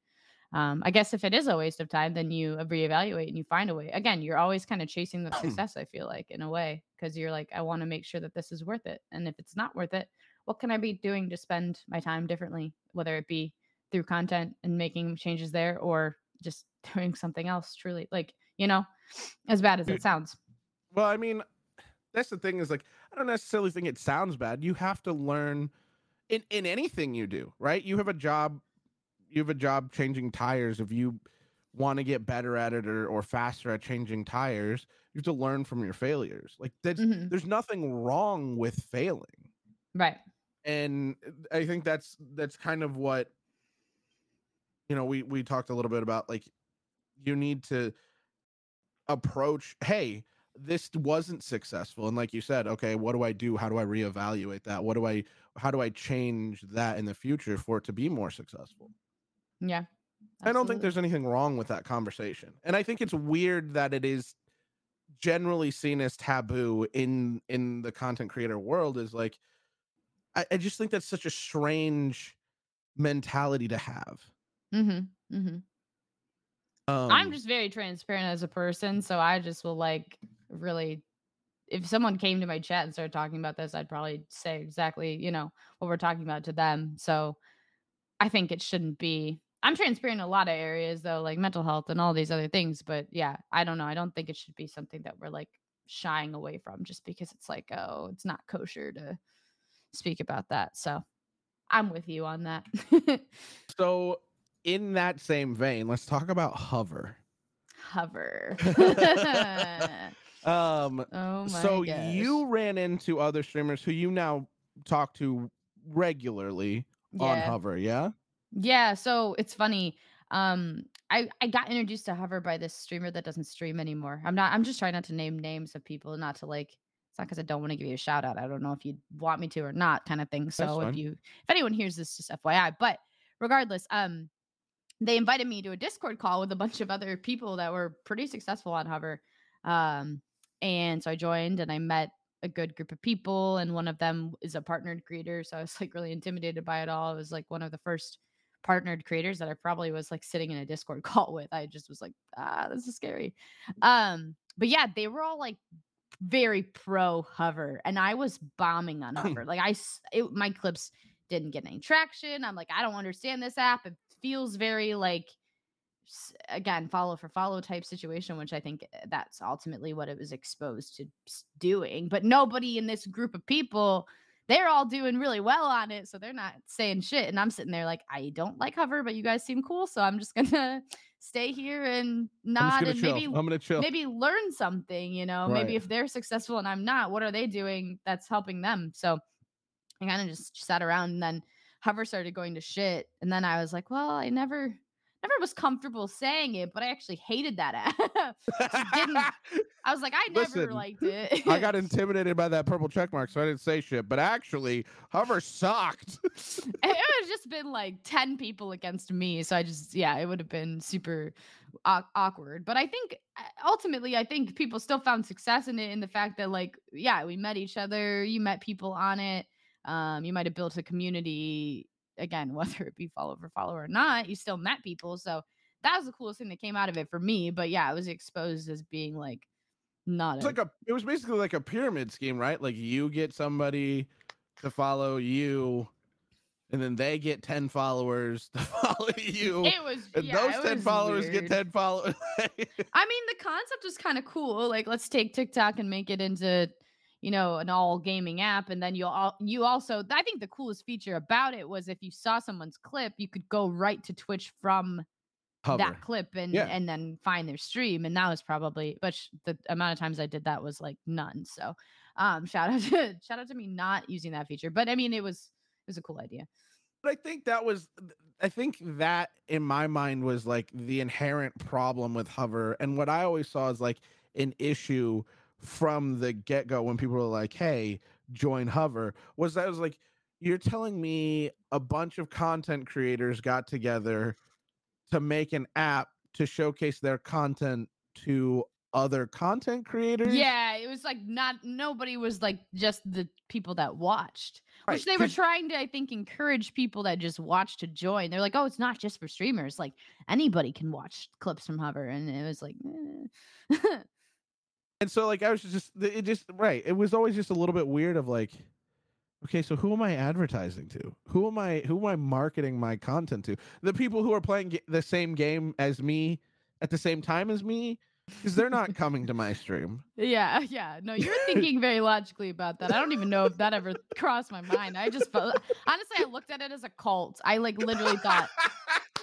um, i guess if it is a waste of time then you reevaluate and you find a way. Again you're always kind of chasing the *clears throat* success i feel like in a way because you're like i want to make sure that this is worth it. And if it's not worth it what can i be doing to spend my time differently whether it be through content and making changes there or just *laughs* doing something else truly like you know as bad as it sounds. Well i mean that's the thing is like i don't necessarily think it sounds bad. You have to learn in in anything you do right? You have a job you have a job changing tires if you want to get better at it or, or faster at changing tires you have to learn from your failures. Like that's hmm there's nothing wrong with failing. Right. And i think that's that's kind of what you know we we talked a little bit about like you need to approach hey this wasn't successful. And like you said okay what do i do? How do i reevaluate that? What do i how do i change that in the future for it to be more successful yeah i don't think there's anything wrong with that conversation and i think it's weird that it is generally seen as taboo in in the content creator world is like i, I just think that's such a strange mentality to have Mm-hmm. Mm-hmm. um I'm just very transparent as a person, so I just will like really if someone came to my chat and started talking about this, I'd probably say exactly, you know, what we're talking about to them. So I think it shouldn't be I'm transparent in a lot of areas though, like mental health and all these other things, but yeah, I don't know. I don't think it should be something that we're like shying away from just because it's like, oh, it's not kosher to speak about that. So I'm with you on that. *laughs* so in that same vein let's talk about hover Hover. *laughs* *laughs* um oh my so gosh. you ran into other streamers who you now talk to regularly on hover yeah Yeah, so it's funny. Um, I I got introduced to Hover by this streamer that doesn't stream anymore. I'm not. I'm just trying not to name names of people, not to like. It's not because I don't want to give you a shout out. I don't know if you want me to or not, kind of thing. So if you, if anyone hears this, just FYI. But regardless, um, they invited me to a Discord call with a bunch of other people that were pretty successful on Hover. Um, and so I joined and I met a good group of people, and one of them is a partnered creator. So I was like really intimidated by it all. It was like one of the first partnered creators that I probably was like sitting in a Discord *laughs* call with. I just was like, ah, this is scary. Um, but yeah, they were all like very pro hover, and I was bombing on hover. *laughs* like I, it, my clips didn't get any traction. I'm like, I don't understand this app. It feels very like again follow for follow type situation which i think eh, that's ultimately what it was exposed to doing but nobody in this group of people they're all doing really well on it so they're not saying shit and i'm sitting there like i don't like hover but you guys seem cool so i'm just gonna *laughs* stay here and nod and chill. maybe i'm gonna chill maybe learn something you know right. maybe if they're successful and i'm not what are they doing that's helping them so i kind of just sat around and then hover started going to shit and then i was like well i never never was comfortable saying it, but I actually hated that app. *laughs* didn't *laughs* I was like, I never Listen, liked it. I got *laughs* intimidated by that purple check mark, so I didn't say shit. But actually, Hover sucked. it would just been like 10 people against me. So I just, yeah, it would have been super awkward. But I think uh, ultimately, I think people still found success in it in the fact that, like, yeah, we met each other, you met people on it. Um, you might have built a community again, *laughs* whether it be follow for follow or not, you still met people. So that was the coolest thing that came out of it for me. But yeah, it was exposed as being like not it's a, like a it was basically like a pyramid scheme, right? Like you get somebody to follow you and then they get 10 followers to *laughs* follow you. It was and yeah, those 10 followers weird. get 10 followers. *laughs* I mean, the concept was kind of cool. Like, let's take TikTok and make it into you know an all gaming app and then you all you also i think the coolest feature about it was if you saw someone's clip you could go right to twitch from Hover. that clip and yeah. and then find their stream and that was probably but sh- the amount of times i did that was like none so um shout out to *laughs* shout out to me not using that feature but i mean it was it was a cool idea but i think that was i think that in my mind was like the inherent problem with hover and what i always saw is like an issue from the get go when people were like, "Hey, join Hover," was that was like, you're telling me a bunch of content creators got together to make an app to showcase their content to other content creators. Yeah, it was like not nobody was like just the people that watched, right. which they were trying to, I think, encourage people that just watch to join. They're like, oh, it's not just for streamers; like anybody can watch clips from Hover, and it was like. Eh. *laughs* and so like I was just it just right. It was always just a little bit weird of like, okay, so who am I advertising to? Who am I who am I marketing my content to? The people who are playing the same game as me at the same time as me because they're not coming to my stream. *laughs* Yeah, yeah. No, you're *laughs* thinking very logically about that. I don't even know if that ever crossed my mind. I just felt honestly, I looked at it as a cult. I like literally thought.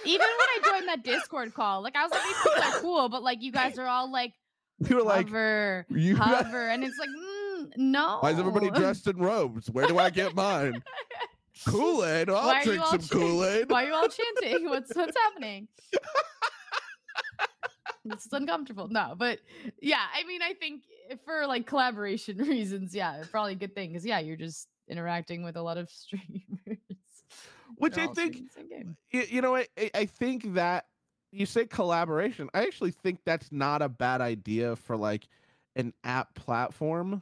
Even when I joined that Discord call, like I was like, these people are *laughs* cool, but like you guys are all like *laughs* you were like hover, you *laughs* hover, and it's like mm, no. Why is everybody dressed in robes? Where do I get mine? *laughs* Kool Aid. I'll drink some Kool Aid. Why are you all chanting? What's what's happening? it's uncomfortable. No, but yeah, I mean, I think for like collaboration reasons, yeah, probably a good thing because yeah, you're just interacting with a lot of streamers. Which I think, you know, I I think that you say collaboration. I actually think that's not a bad idea for like an app platform.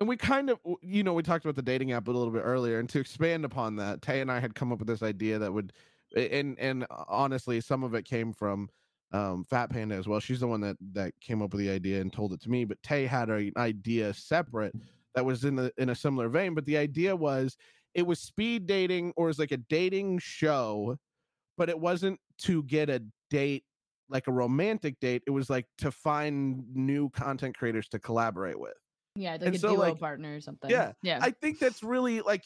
And we kind of, you know, we talked about the dating app a little bit earlier, and to expand upon that, Tay and I had come up with this idea that would, and and honestly, some of it came from um, Fat Panda as well. She's the one that that came up with the idea and told it to me. But Tay had an idea separate that was in the in a similar vein. But the idea was it was speed dating or it was like a dating show but it wasn't to get a date like a romantic date. It was like to find new content creators to collaborate with. Yeah, like and a so, duo like, partner or something. Yeah, yeah. I think that's really like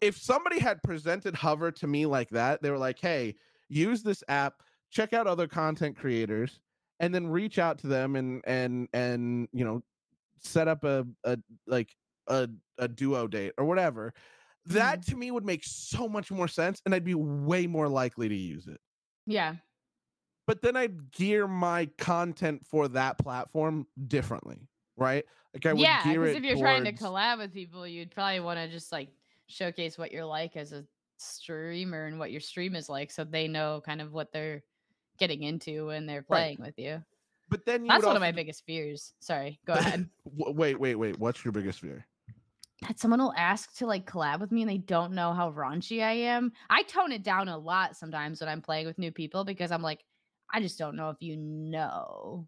if somebody had presented Hover to me like that, they were like, "Hey, use this app, check out other content creators, and then reach out to them and and and you know, set up a a like a a duo date or whatever." That mm. to me would make so much more sense and I'd be way more likely to use it. Yeah. But then I'd gear my content for that platform differently, right? Like I would Yeah, gear because it if you're trying to collab with people, you'd probably want to just like showcase what you're like as a streamer and what your stream is like, so they know kind of what they're getting into when they're playing with you. But then you That's one of my biggest fears. Sorry, go *laughs* ahead. Wait, wait, wait. What's your biggest fear? That someone will ask to like collab with me and they don't know how raunchy I am. I tone it down a lot sometimes when I'm playing with new people because I'm like, I just don't know if you know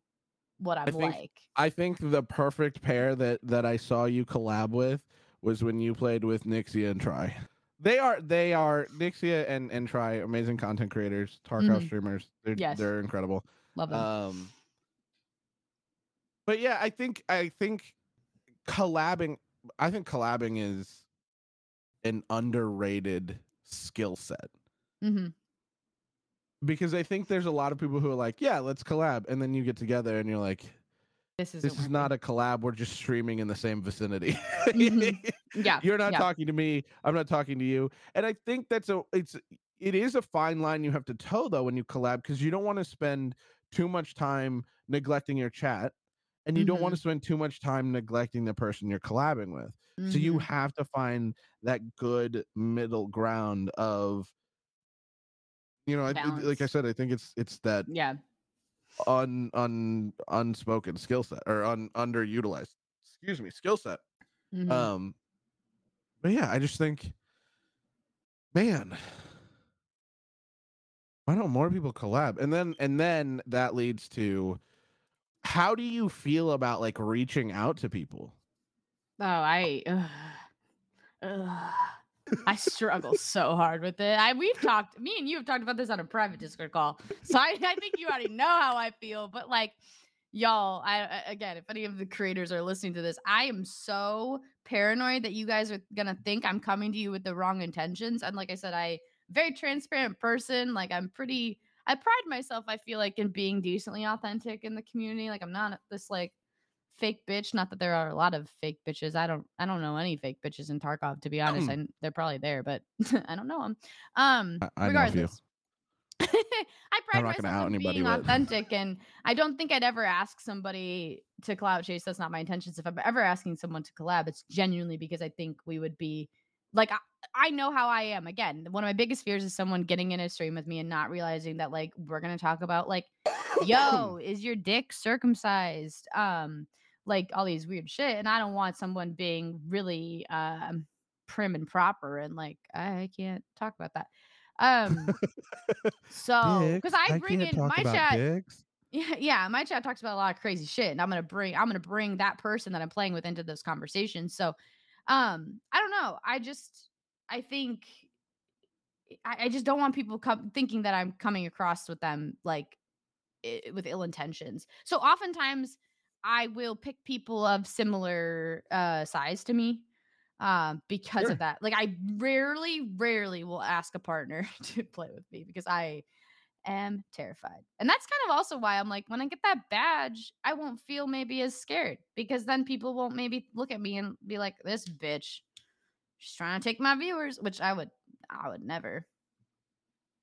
what I'm think- like. I think the perfect pair that that I saw you collab with was when you played with Nixia and Try. They are they are Nixia and and Try amazing content creators, Tarkov Mhm. streamers. They're Yes. they're incredible. Love them. Um But yeah, I think I think collabing I think collabing is an underrated skill set hmm because I think there's a lot of people who are like, yeah, let's collab and then you get together and you're like This is this is not a collab, we're just streaming in the same vicinity. Mhm. *laughs* yeah. You're not yeah. talking to me, I'm not talking to you. And I think that's a it's it is a fine line you have to toe though when you collab because you don't want to spend too much time neglecting your chat and you don't want to spend too much time neglecting the person you're collabing with. So you Mhm. have to find that good middle ground of you know, I, like I said, I think it's it's that yeah. un un unspoken skill set or un underutilized excuse me skill set Mhm. um but yeah i just think man why don't more people collab and then and then that leads to how do you feel about like reaching out to people Oh, I. ugh. Ugh. I struggle so hard with it. I we've talked. Me and you have talked about this on a private Discord call, so I, I think you already know how I feel. But like, y'all, I again, if any of the creators are listening to this, I am so paranoid that you guys are gonna think I'm coming to you with the wrong intentions. And like I said, I very transparent person. Like I'm pretty. I pride myself. I feel like in being decently authentic in the community. Like I'm not this like fake bitch. Not that there are a lot of fake bitches. I don't. I don't know any fake bitches in Tarkov. To be honest, I, they're probably there, but *laughs* I don't know them. Um, I- I regardless. *laughs* I pride myself on anybody, being *laughs* authentic, and I don't think I'd ever ask somebody to clout chase. That's not my intentions. If I'm ever asking someone to collab, it's genuinely because I think we would be like I, I know how I am. Again, one of my biggest fears is someone getting in a stream with me and not realizing that like we're gonna talk about like, *coughs* yo, is your dick circumcised? Um, like all these weird shit, and I don't want someone being really um prim and proper and like I can't talk about that. Um, *laughs* so because I bring in my chat. dicks. *laughs* Yeah, yeah, my chat talks about a lot of crazy shit, and I'm gonna bring I'm gonna bring that person that I'm playing with into those conversations. So, um, I don't know. I just I think I, I just don't want people come thinking that I'm coming across with them like i- with ill intentions. So oftentimes I will pick people of similar uh size to me um because Sure. of that. Like I rarely rarely will ask a partner *laughs* to play with me because I am terrified. And that's kind of also why I'm like, when I get that badge, I won't feel maybe as scared because then people won't maybe look at me and be like, this bitch, she's trying to take my viewers, which I would, I would never.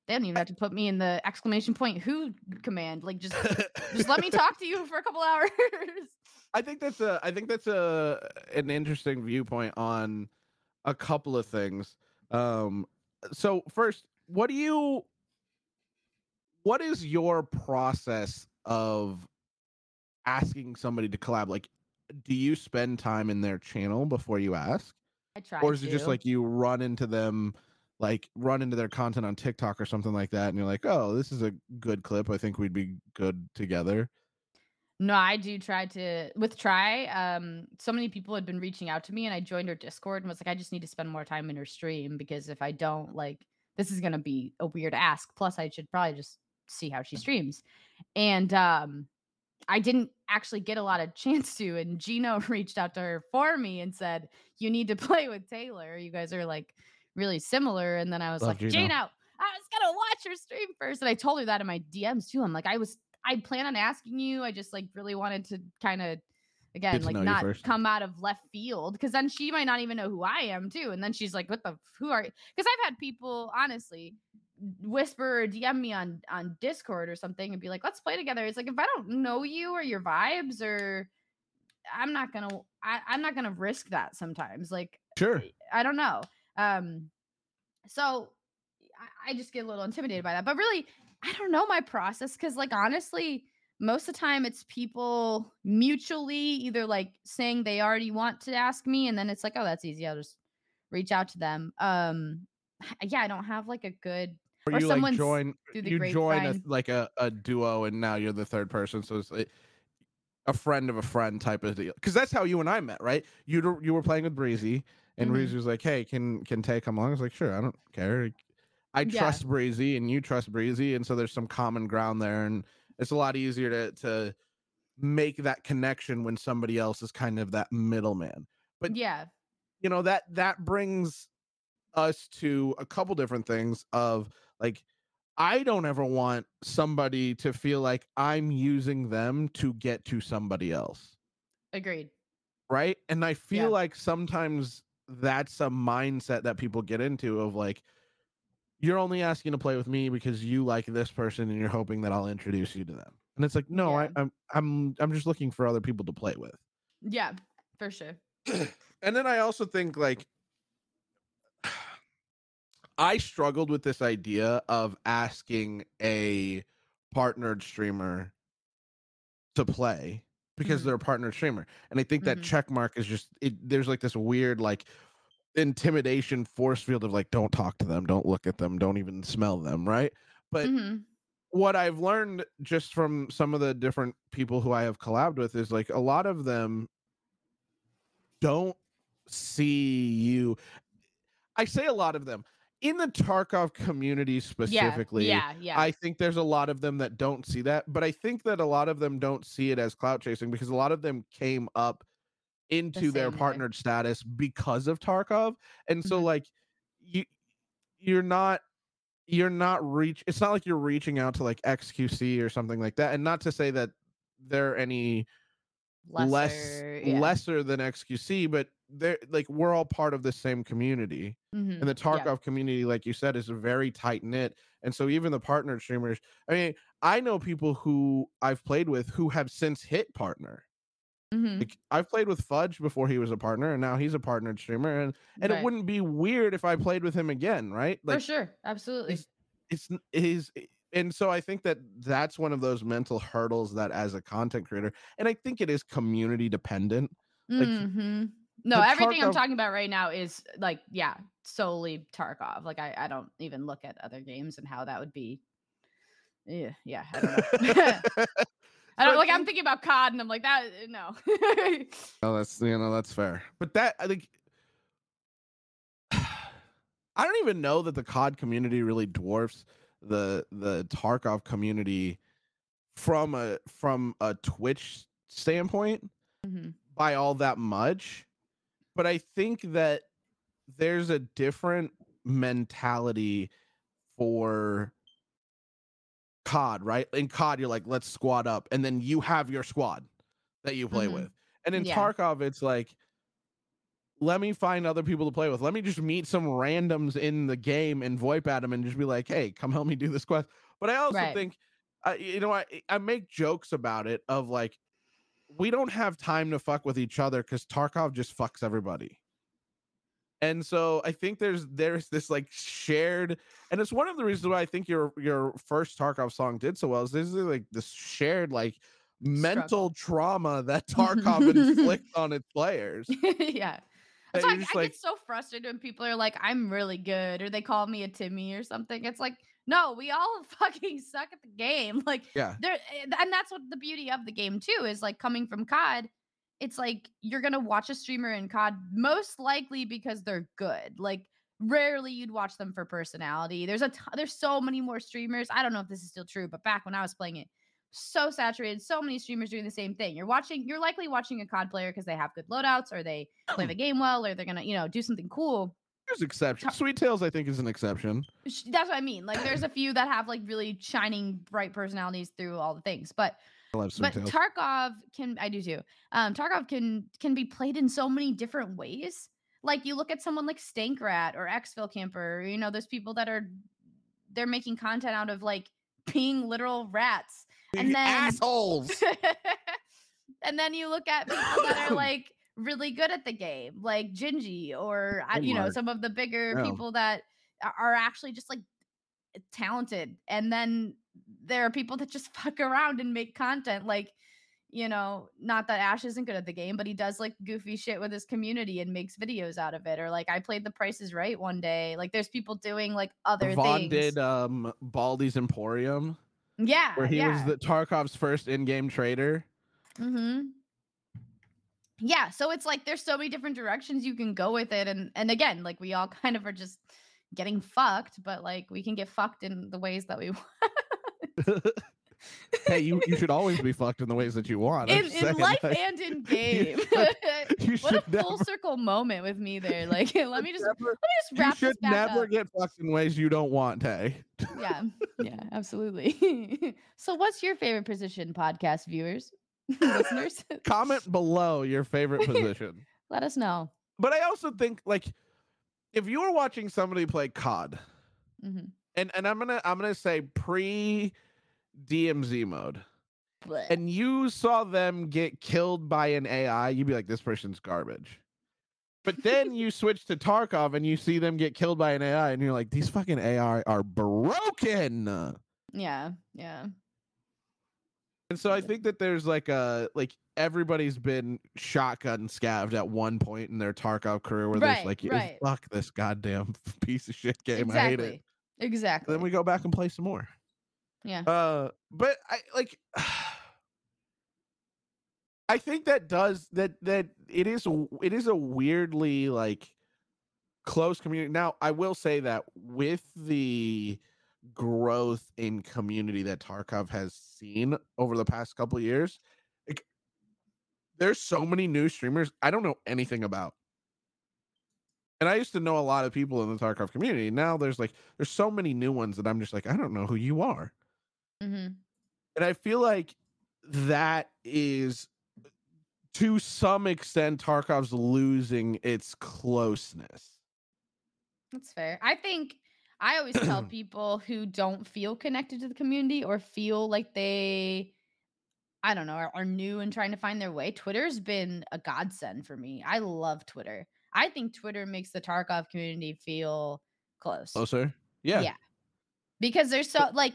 They don't even have to put me in the exclamation point who command. Like, just, just let me *laughs* talk to you for a couple hours. I think that's a I think that's a an interesting viewpoint on a couple of things. Um so first, what do you what is your process of asking somebody to collab? Like do you spend time in their channel before you ask? I try. Or is it just like you run into them like run into their content on TikTok or something like that and you're like, "Oh, this is a good clip. I think we'd be good together." No, I do try to with try. Um, so many people had been reaching out to me, and I joined her Discord and was like, I just need to spend more time in her stream because if I don't, like, this is gonna be a weird ask. Plus, I should probably just see how she streams. And um, I didn't actually get a lot of *laughs* chance to. And Gino *laughs* reached out to her for me and said, "You need to play with Taylor. You guys are like really similar." And then I was Love like, Gino. "Gino, I was gonna watch her stream first. and I told her that in my DMs too. I'm like, I was I plan on asking you. I just like really wanted to kind of again like not come out of left field because then she might not even know who i am too and then she's like what the who are you? because i've had people honestly whisper or dm me on on discord or something and be like let's play together it's like if i don't know you or your vibes or i'm not gonna I, i'm not gonna risk that sometimes like Sure. I don't know. Um, so I, I just get a little intimidated by that. But really, I don't know my process because, like, honestly, most of the time it's people mutually either like saying they already want to ask me, and then it's like, oh, that's easy. I'll just reach out to them. Um, *sighs* yeah, I don't have like a good. Or, Or you like join you join a, like a, a duo and now you're the third person so it's like a friend of a friend type of deal because that's how you and I met right you were- you were playing with Breezy and Mhm. Breezy was like hey can can Tay come along I was like sure I don't care I Yeah. trust Breezy and you trust Breezy and so there's some common ground there and it's a lot easier to to make that connection when somebody else is kind of that middleman but- Yeah. you know that that brings us to a couple different things of like I don't ever want somebody to feel like I'm using them to get to somebody else, Agreed. right? And I feel Yeah. like sometimes that's a mindset that people get into of like you're only asking to play with me because you like this person and you're hoping that I'll introduce you to them. And it's like, no, I, I'm I'm I'm just looking for other people to play with. Yeah, for sure. and then I also think like I struggled with this idea of asking a partnered streamer to play because Mhm. they're a partnered streamer. And I think that Mhm. check mark is just it there's like this weird like intimidation force field of like don't talk to them, don't look at them, don't even smell them, right? But Mhm. what I've learned just from some of the different people who I have collabed with is like a lot of them don't see you. I say a lot of them in the Tarkov community specifically. Yeah, yeah, yeah. I think there's a lot of them that don't see that, but I think that a lot of them don't see it as clout chasing because a lot of them came up into their same way. partnered status because of Tarkov. And so Mhm. like you you're not you're not reach it's not like you're reaching out to like XQC or something like that. And not to say that they're any less yeah. lesser than XQC, but they're like we're all part of the same community. Mhm. And the Yeah. Tarkov community, like you said, is very tight knit. And so even the partner streamers, I mean, I know people who I've played with who have since hit partner. Mhm. Like I've played with Fudge before he was a partner, and now he's a partnered streamer. And and Right. it wouldn't be weird if I played with him again, right? for sure. Absolutely. it's it's n- his and so I think that that's one of those mental hurdles that as a content creator, and I think it is community dependent. like, hmm No, the everything I'm talking about right now is like, yeah, solely Tarkov. Like, I, I don't even look at other games and how that would be. Yeah, yeah, I don't know. *laughs* *laughs* I don't like. I'm thinking about COD, and I'm like, that no. *laughs* No, that's you know that's fair. But that I think *sighs* I don't even know that the COD community really dwarfs the the Tarkov community from a from a Twitch standpoint Mhm. by all that much. But I think that there's a different mentality for COD, right? In COD, you're like, let's squad up, and then you have your squad that you play Mhm. with. And in Yeah. Tarkov, it's like, let me find other people to play with. Let me just meet some randoms in the game and VoIP at them and just be like, hey, come help me do this quest. But I also Right. think, uh, you know, I I make jokes about it of like, we don't have time to fuck with each other because Tarkov just fucks everybody. And so I think there's there's this like shared, and it's one of the reasons why I think your your first Tarkov song did so well is this is like this shared like mental trauma that Tarkov *laughs* inflicts on its players. yeah. So I, I like, get so frustrated when people are like, "I'm really good," or they call me a Timmy or something. It's like, no, we all *laughs* fucking suck at the game. Like, yeah, there, eh, and that's what the beauty of the game too is. Like coming from COD, it's like you're gonna watch a streamer in COD most likely because they're good. Like, rarely you'd watch them for personality. There's a t- there's so many more streamers. I don't know if this is still true, but back when I was playing it, so saturated, so many streamers doing the same thing. You're watching, you're likely watching a COD player because they have good loadouts or they play *clears throat* the game well or they're gonna, you know, do something cool. There's exceptions. Sweet Tails, I think, is an exception. That's what I mean. Like there's a few that have like really shining bright personalities through all the things. But I love Swing But Tales. Tarkov can I do too. Um, Tarkov can can be played in so many different ways. Like you look at someone like Stankrat or Exfil Camper, you know, those people that are they're making content out of like being literal rats. And then assholes. *laughs* and then you look at people that are *laughs* like really good at the game, like Gingy or you know some of the bigger people that are actually just like talented. And then there are people that just *laughs* fuck around and make content like you know, not that Ash isn't good at the game, but he does like goofy shit with his community and makes videos out of it. Or like I played The Price is Right one day. Like there's people doing like other Vaughn things. did um Baldy's Emporium, yeah, where he yeah. was the Tarkov's first in-game trader. Mm-hmm. Yeah, so it's like there's so many different directions you can go with it, and and again, like we all *laughs* kind of are just getting fucked, but like we can get fucked in the ways that we *laughs* want hey, you, you should always be fucked in the ways that you want. I'm in, in life like, and in *laughs* game. you what a should full circle moment with me there. Like, let me just let me never- just you wrap this should never up. get fucked in ways you don't want, Tay. yeah, yeah, absolutely. so, what's your favorite position, podcast viewers, *laughs* *laughs* listeners? *laughs* Comment below your favorite position. Let us know. But I also think like if you were watching somebody play COD, Mhm. and and I'm gonna I'm gonna say pre DMZ mode, Blech. and you saw them get killed by an AI, you'd be like, this person's garbage. But then you switch to Tarkov and you see them get killed by an AI, and you're like, these fucking AI are broken. yeah, yeah. And so I think that there's like a like everybody's been shotgun scavved at one point in their Tarkov career where Right, there's like right. fuck this goddamn *laughs* piece of shit game. I hate it. exactly. Exactly. Then we go back and play some more. yeah. Uh but I like *sighs* I think that does that that it is it is a weirdly like close community. Now, I will say that with the growth in community that Tarkov has seen over the past couple years, like there's so many new streamers I don't know anything about. And I used to know a lot of people in the Tarkov community. Now there's like there's so many new ones that I'm just like I don't know who you are. hmm And I feel like that is to some extent Tarkov's losing its closeness. That's fair. I think I always tell *clears throat* people who don't feel connected to the community or feel like they, I don't know, are, are new and trying to find their way. Twitter's been a godsend for me. I love Twitter. I think Twitter makes the Tarkov community feel close. Closer? Yeah. Yeah. Because there's so like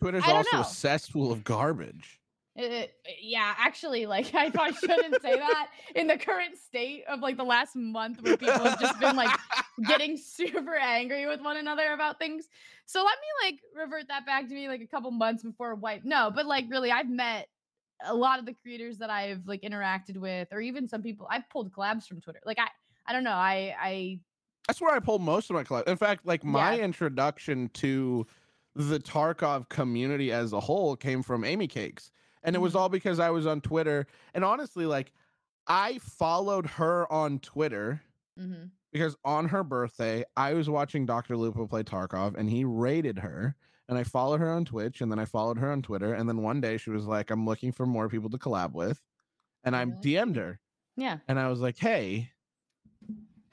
Twitter's also know. a cesspool of garbage. Uh, yeah, actually, like *laughs* I probably shouldn't say that in the current state of like the last month where people have just been like getting *laughs* super angry with one another about things. So let me like revert that back to me like a couple months before wipe. No, but like really, I've met a lot of the creators that I've like interacted with, or even some people I've pulled collabs from Twitter. Like I, I don't know, I, I That's where I pull most of my collab. In fact, like my Yeah. introduction to the Tarkov community as a whole came from Amy Cakes. And it was Mhm. all because I was on Twitter. And honestly, like I followed her on Twitter mhm. because on her birthday, I was watching Dr. Lupo play Tarkov and he rated her. And I followed her on Twitch and then I followed her on Twitter. And then one day she was like, I'm looking for more people to collab with. And I Really? DM'd her yeah, and I was like, hey,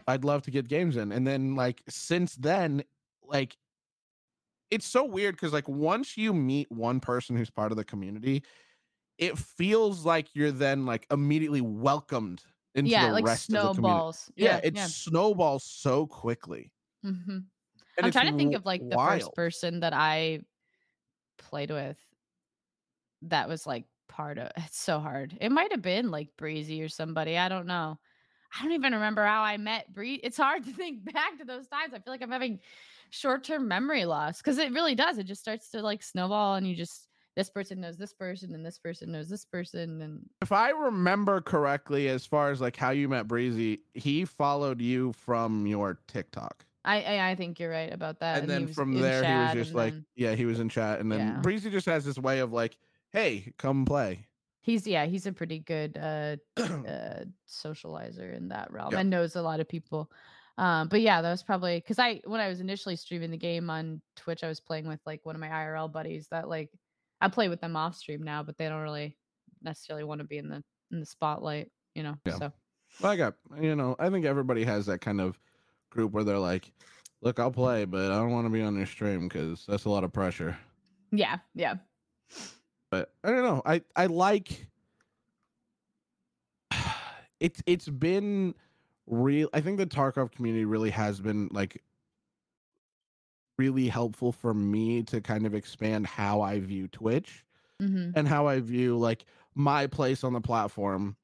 I'd love to get games in. And then, like, since then, like, it's so weird because, like, once you meet one person who's part of the community, it feels like you're then, like, immediately welcomed into yeah, the like rest of the community. snowballs. Yeah, Yeah, it snowballs so quickly. yeah. hmm And I'm trying to think of like the wild. first person that I played with that was like part of it's so hard. It might have been like Breezy or somebody. I don't know. I don't even remember how I met Bree. It's hard to think *laughs* back to those times. I feel like I'm having short-term memory loss because it really does. It just starts to like snowball and you just this person knows this person and this person knows this person and If I remember correctly, as far as like how you met Breezy, he followed you from your TikTok. I I, I think you're right about that. and he then from there he was just like then- yeah he was in chat and then Yeah. breezy just has this way of like hey come play He's yeah, he's a pretty good uh *clears throat* uh socializer in that realm Yeah. and knows a lot of people. Um, but yeah, that was probably because I when I was initially streaming the game on Twitch, I was playing with like one of my IRL buddies that like I play with them off stream now, but they don't really necessarily want to be in the in the spotlight, you know. Yeah. So Well, I got you know, I think everybody has that kind of group where they're like, "Look, I'll play, but I don't want to be on your stream because that's a lot of pressure." yeah, yeah. But I don't know. I I like. *sighs* It's it's been real. I think the Tarkov community really has been like really helpful for me to kind of expand how I view Twitch hmm and how I view like my place on the platform,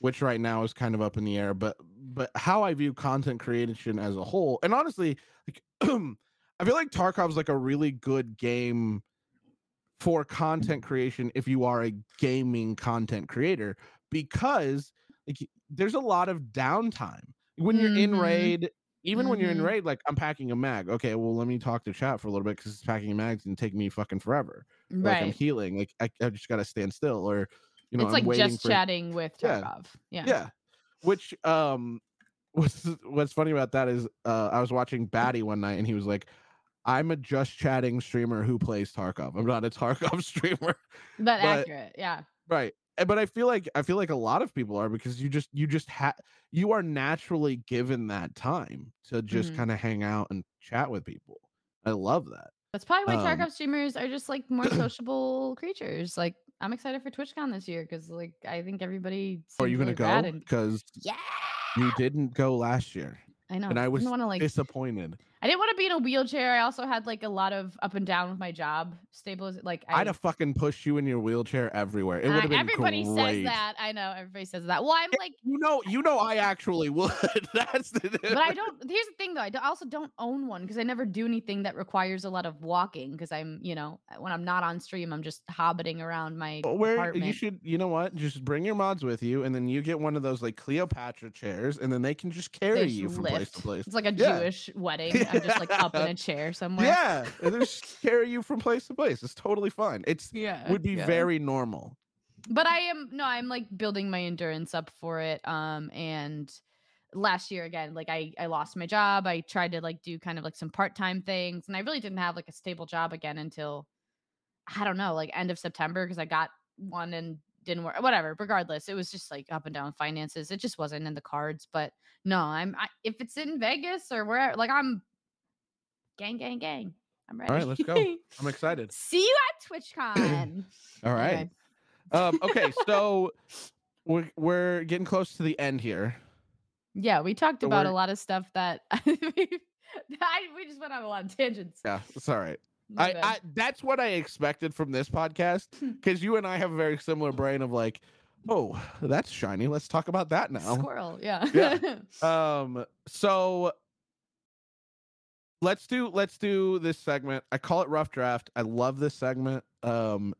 which right now is kind of up in the air, but but how I view content creation as a whole. And honestly, like *clears throat* I feel like Tarkov's like a really good game for content creation if you are a gaming content creator because like there's a lot of downtime. When you're in Mhm. raid, even when you're in Mhm. raid, like I'm packing a mag. Okay, well let me talk to chat for a little bit because packing a mag's gonna take me fucking forever or, like I'm healing, like I, I just gotta stand still, or you know, it's I'm like just for chatting with Yeah. Tarkov. Yeah. yeah. Which um *laughs* what's what's funny about that is uh I was watching Batty one night and he was like, I'm a just chatting streamer who plays Tarkov. I'm not a Tarkov *laughs* streamer. But, But- accurate. Yeah. Right. And- But I feel like I feel like a lot of people are because you just you just have you are naturally given that time to just Mhm. kind of hang out and chat with people. I love that. That's probably why Um, Tarkov streamers are just like more *clears throat* sociable creatures. Like I'm excited for TwitchCon this year because like I think everybody. Are you gonna really go? and- Because yeah. you didn't go last year, I know. and I was to like. disappointed. I didn't want to be in a wheelchair. I also had like a lot of up and down with my job stabiliz Like I, I'd have fucking pushed you in your wheelchair everywhere. It uh, would have been everybody great. says that. I know everybody says that. Well, I'm like, You know, you know, I actually would. *laughs* That's the. but I don't. Here's the thing though. I do- also don't own one because I never do anything that requires a lot of walking. Because I'm, you know, when I'm not on stream, I'm just hobbiting around my Where apartment. you should, you know what? Just bring your mods with you, and then you get one of those like Cleopatra chairs, and then they can just carry just you from place to place. It's like a Yeah. Jewish *laughs* wedding. I'm just like up in a chair somewhere. Yeah, and they just carry you from place to place. It's totally fine. It's Yeah. would be yeah. very normal. but I am no, I'm like building my endurance up for it. Um, and last year again, like I I lost my job. I tried to like do kind of like some part time things, and I really didn't have like a stable job again until I don't know, like end of September because I got one and didn't work. Whatever. Regardless, it was just like up and down finances. It just wasn't in the cards. But no, I'm I, if it's in Vegas or where, like I'm gang, gang, gang. I'm ready. All right, let's *laughs* go. I'm excited. See you at TwitchCon. All right. Okay. Um, okay, *laughs* so we're we're getting close to the end here. Yeah, we talked So about a we're- lot of stuff that we, *laughs* I, we just went on a lot of tangents. Yeah, it's all right. I. I that's what I expected from this podcast because you and I have a very similar brain of like, oh, that's shiny. Let's talk about that now. Squirrel, yeah. Yeah. Um, so let's do let's do this segment. I call it rough draft. I love this segment. Um,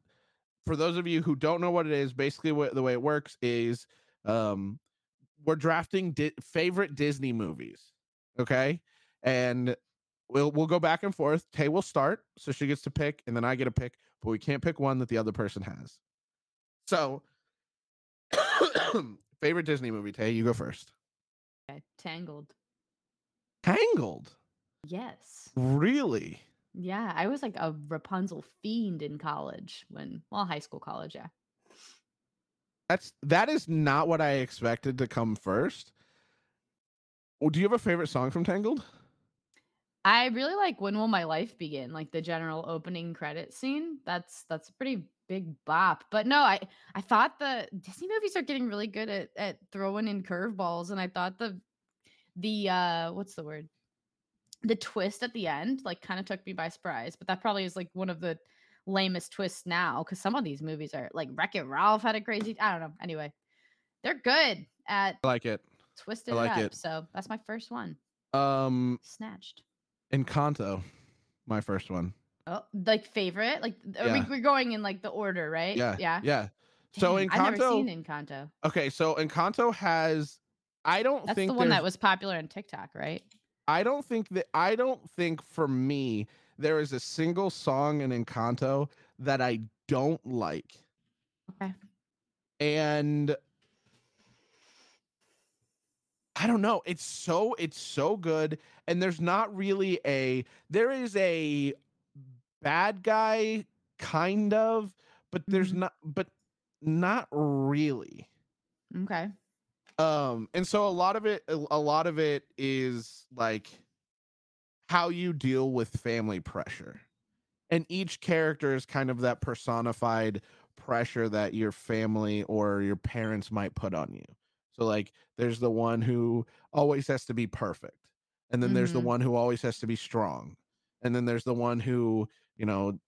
for those of you who don't know what it is, basically what the way it works is, um, we're drafting di- favorite Disney movies. Okay, and we'll we'll go back and forth. Tay will start, so she gets to pick, and then I get a pick, but we can't pick one that the other person has. So, *coughs* favorite Disney movie, Tay, you go first. Okay, Tangled. Tangled. Yes. Really? Yeah, I was like a Rapunzel fiend in college when, well, high school, college, yeah. That's that is not what I expected to come first. Well, do you have a favorite song from Tangled? I really like When Will My Life Begin, like the general opening credit scene. That's that's a pretty big bop. But no, I I thought the Disney movies are getting really good at at throwing in curveballs, and I thought the the uh what's the word? The twist at the end like kind of took me by surprise. But that probably is like one of the lamest twists now because some of these movies are like Wreck It Ralph had a crazy. I don't know. Anyway, they're good at I like it. twisting like it up. it. So that's my first one. Um, Snatched. Encanto, my first one. Oh, like favorite? Like th- we, Yeah. we're going in like the order, right? Yeah, Yeah. yeah. So Dang, I've never Encanto- seen Encanto. Okay, so Encanto has. I don't That's think the one that was popular on TikTok, right? I don't think that I don't think for me there is a single song in Encanto that I don't like. Okay. And I don't know, it's so it's so good and there's not really a there is a bad guy kind of but there's Mhm. not but not really. Okay. Um, and so a lot of it, a lot of it is like how you deal with family pressure. And each character is kind of that personified pressure that your family or your parents might put on you. So like there's the one who always has to be perfect. And then there's the Mhm. one who always has to be strong. And then there's the one who, you know,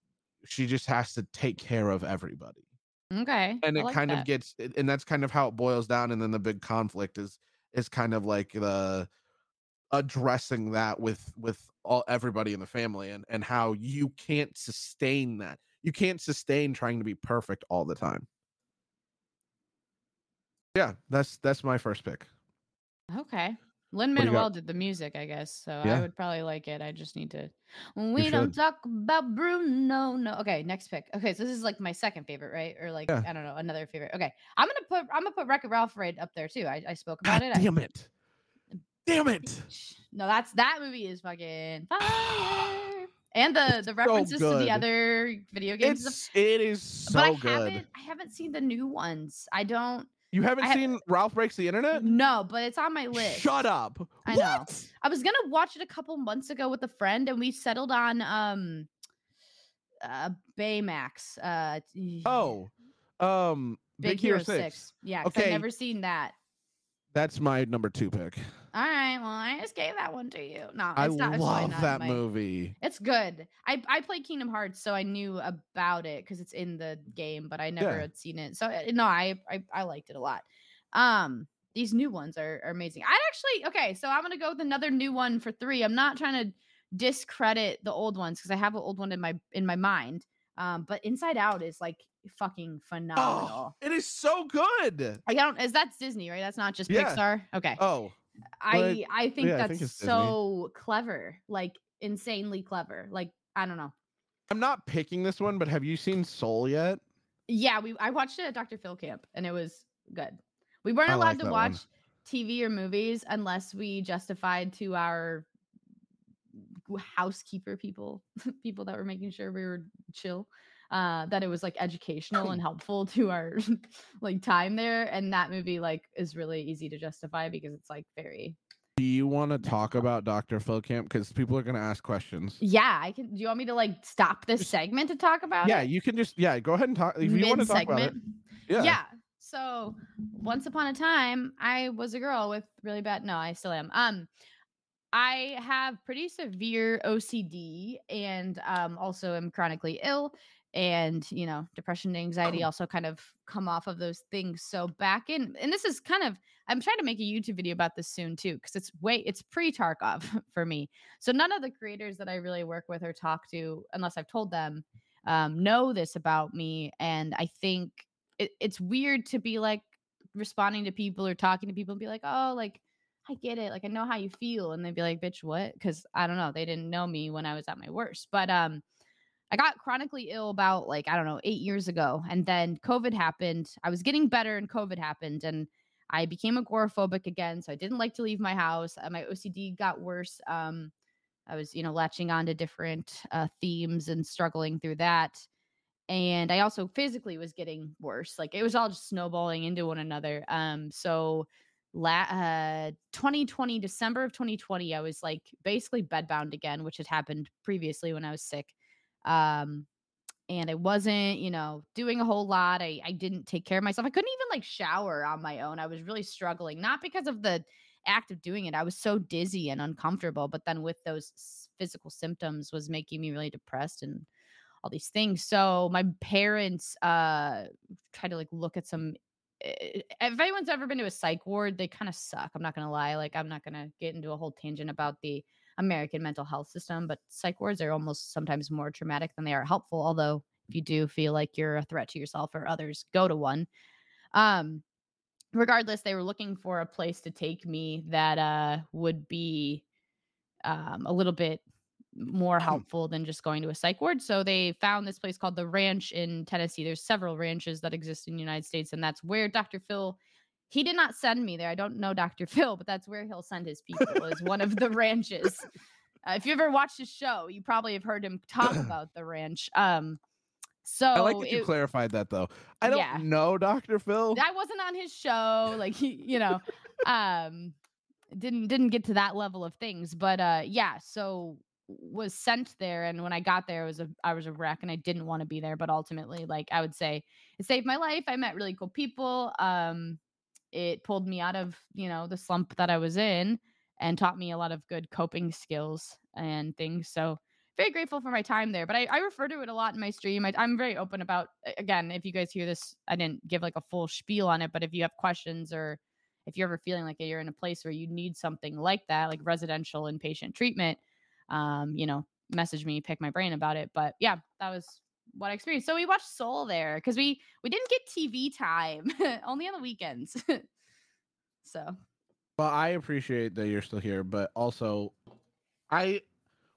she just has to take care of everybody Okay. and I it like kind of gets and that's kind of how it boils down and then the big conflict is is kind of like the addressing that with with all everybody in the family and and how you can't sustain that you can't sustain trying to be perfect all the time yeah that's that's my first pick Okay. Lin What do you got? Manuel did the music, I guess. So I would probably like it. I just need to. We don't talk about Bruno. No. Okay. Next pick. Okay. So this is like my second favorite, right? Or like Yeah. I don't know, another favorite. Okay. I'm gonna put I'm gonna put Wreck It Ralph right up there too. I, I spoke about God it. I- damn it damn it no, that's that movie is fucking fire. *sighs* And the the references to the other video games. it's it is so but I good haven't I haven't seen the new ones. I don't you haven't I ha- seen ralph breaks the internet no, but it's on my list. shut up I know. What? I was gonna watch it a couple months ago with a friend, and we settled on um, uh, Baymax. Uh, oh um Big, Hero, Six. Yeah, 'cause Okay. I've never seen that. That's my number two pick All right, well, I just gave that one to you. No, I not, love that my- movie. It's good. I I played Kingdom Hearts, so I knew about it because it's in the game, but I never Yeah. had seen it. So uh, no, I, I I liked it a lot. Um, these new ones are, are amazing. I actually okay, so I'm gonna go with another new one for three. I'm not trying to discredit the old ones because I have an old one in my in my mind. Um, but Inside Out is like fucking oh, phenomenal. Oh, it is so good. I don't is that's Disney, right? That's not just Yeah. Pixar. Okay. Oh, I I think yeah, I that's think it's Disney. so clever, like insanely clever. Like I don't know. I'm not picking this one, but have you seen Soul yet? Yeah, we I watched it at Dr. Phil camp and it was good. We weren't I allowed like to that one. watch TV or movies unless we justified to our housekeeper people, *laughs* people that were making sure we were chill, uh, that it was like educational and *clears throat* helpful to our *laughs* like time there. And that movie like is really easy to justify because it's like very Do you want to talk about Dr. Phil Camp? Because people are going to ask questions. yeah. I can. Do you want me to like stop this segment to talk about Yeah, it? you can just yeah go ahead and talk if you want to talk about it. Yeah. yeah. So once upon a time, I was a girl with really bad. No, I still am. Um, I have pretty severe OCD and um also am chronically ill. And you know, depression and anxiety *clears throat* also kind of come off of those things. So back in, and this is kind of, I'm trying to make a YouTube video about this soon too, because it's way, it's pre Tarkov *laughs* for me. So none of the creators that I really work with or talk to, unless I've told them, um, know this about me. And I think it, it's weird to be like responding to people or talking to people and be like, oh, like I get it, like I know how you feel, and they'd be like, bitch, what? Because I don't know, they didn't know me when I was at my worst. But um, I got chronically ill about like I don't know eight years ago, and then COVID happened. I was getting better, and COVID happened, and I became agoraphobic again. So I didn't like to leave my house. My OCD got worse. Um, I was, you know, latching on to different uh, themes and struggling through that and I also physically was getting worse. Like it was all just snowballing into one another. Um, so la- uh 2020 December of 2020, I was like basically bedbound again, which had happened previously when I was sick. Um, and I wasn't, you know, doing a whole lot. I I didn't take care of myself. I couldn't even like shower on my own. I was really struggling, not because of the act of doing it. I was so dizzy and uncomfortable, but then with those physical symptoms was making me really depressed and all these things. So my parents uh try to like look at some eh, if anyone's ever been to a psych ward, they kind of suck. I'm not gonna lie. Like I'm not gonna get into a whole tangent about the American mental health system, but psych wards are almost sometimes more traumatic than they are helpful. Although if you do feel like you're a threat to yourself or others, go to one. Um regardless, they were looking for a place to take me that uh would be um a little bit more helpful than just going to a psych ward. So they found this place called the Ranch in Tennessee. There's several ranches that exist in the United States, and that's where Dr. Phil. He did not send me there. I don't know Dr. *laughs* Phil, but that's where he'll send his people. is one of the ranches. Uh, if you ever watched his show, you probably have heard him talk *coughs* about the ranch. Um, So I like that you it- clarified that though. I don't Yeah. know Dr. Phil. I wasn't on his show, like he, you know, um, didn't didn't get to that level of things. But uh, yeah, so was sent there, and when I got there, it was a I was a wreck, and I didn't want to be there. But ultimately, like I would say, it saved my life. I met really cool people. Um, it pulled me out of you know the slump that I was in, and taught me a lot of good coping skills and things. So very grateful for my time there. But I, I refer to it a lot in my stream. I, I'm very open about again. If you guys hear this, I didn't give like a full spiel on it. But if you have questions or if you're ever feeling like you're in a place where you need something like that, like residential inpatient treatment, um, you know, message me, pick my brain about it. But yeah, that was what I experienced. So we watched Soul there because we we didn't get TV time *laughs* only on the weekends. *laughs* so Well, I appreciate that you're still here, but also, I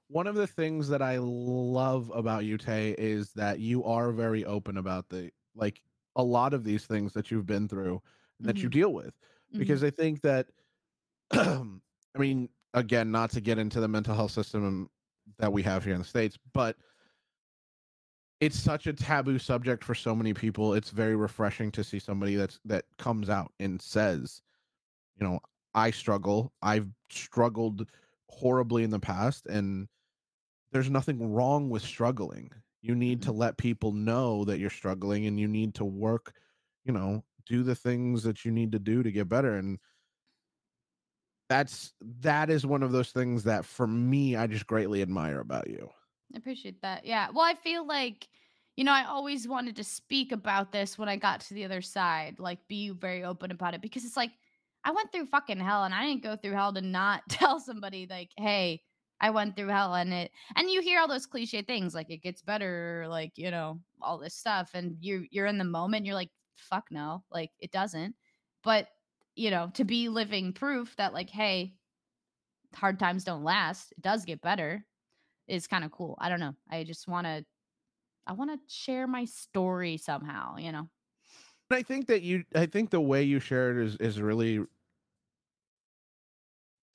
one of the things that I love about you, Tay, is that you are very open about the like a lot of these things that you've been through and that you Mhm. deal with. Because I think that, *clears throat* I mean, again, not to get into the mental health system that we have here in the states, but it's such a taboo subject for so many people. It's very refreshing to see somebody that's that comes out and says, you know, I struggle. I've struggled horribly in the past and there's nothing wrong with struggling. You need to mm-hmm. let people know that you're struggling and you need to work, you know, do the things that you need to do to get better and that's that is one of those things that for me I just greatly admire about you. I appreciate that. Yeah. Well, I feel like, you know, I always wanted to speak about this when I got to the other side, like be very open about it because it's like I went through fucking hell and I didn't go through hell to not *laughs* tell somebody like, "Hey, I went through hell and it and you hear all those cliche things like it gets better, like, you know, all this stuff and you're you're in the moment, you're like, "Fuck no." Like it doesn't. But, you know, to be living proof that like, "Hey, hard times don't last. It does get better." Is kind of cool. I don't know. I just want to I want to share my story somehow, you know. And I think that you I think the way you share it is is really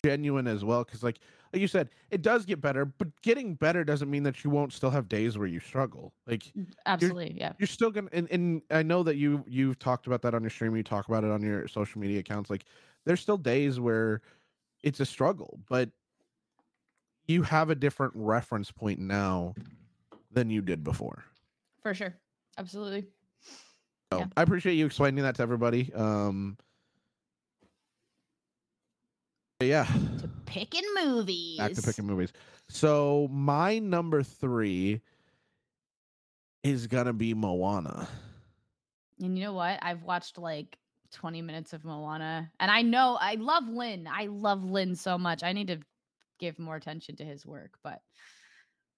genuine as well cuz like like you said it does get better but getting better doesn't mean that you won't still have days where you struggle. Like mm, Absolutely. Yeah. you're still gonna and, and i know that you you've talked about that on your stream you talk about it on your social media accounts like there's still days where it's a struggle but you have a different reference point now than you did before For sure. Absolutely. so Yeah. i appreciate you explaining that to everybody um yeah To picking movies. back to picking movies so my number three is gonna be moana And you know what? I've watched like 20 minutes of Moana and I know I love Lin. I love Lin so much. I need to give more attention to his work, but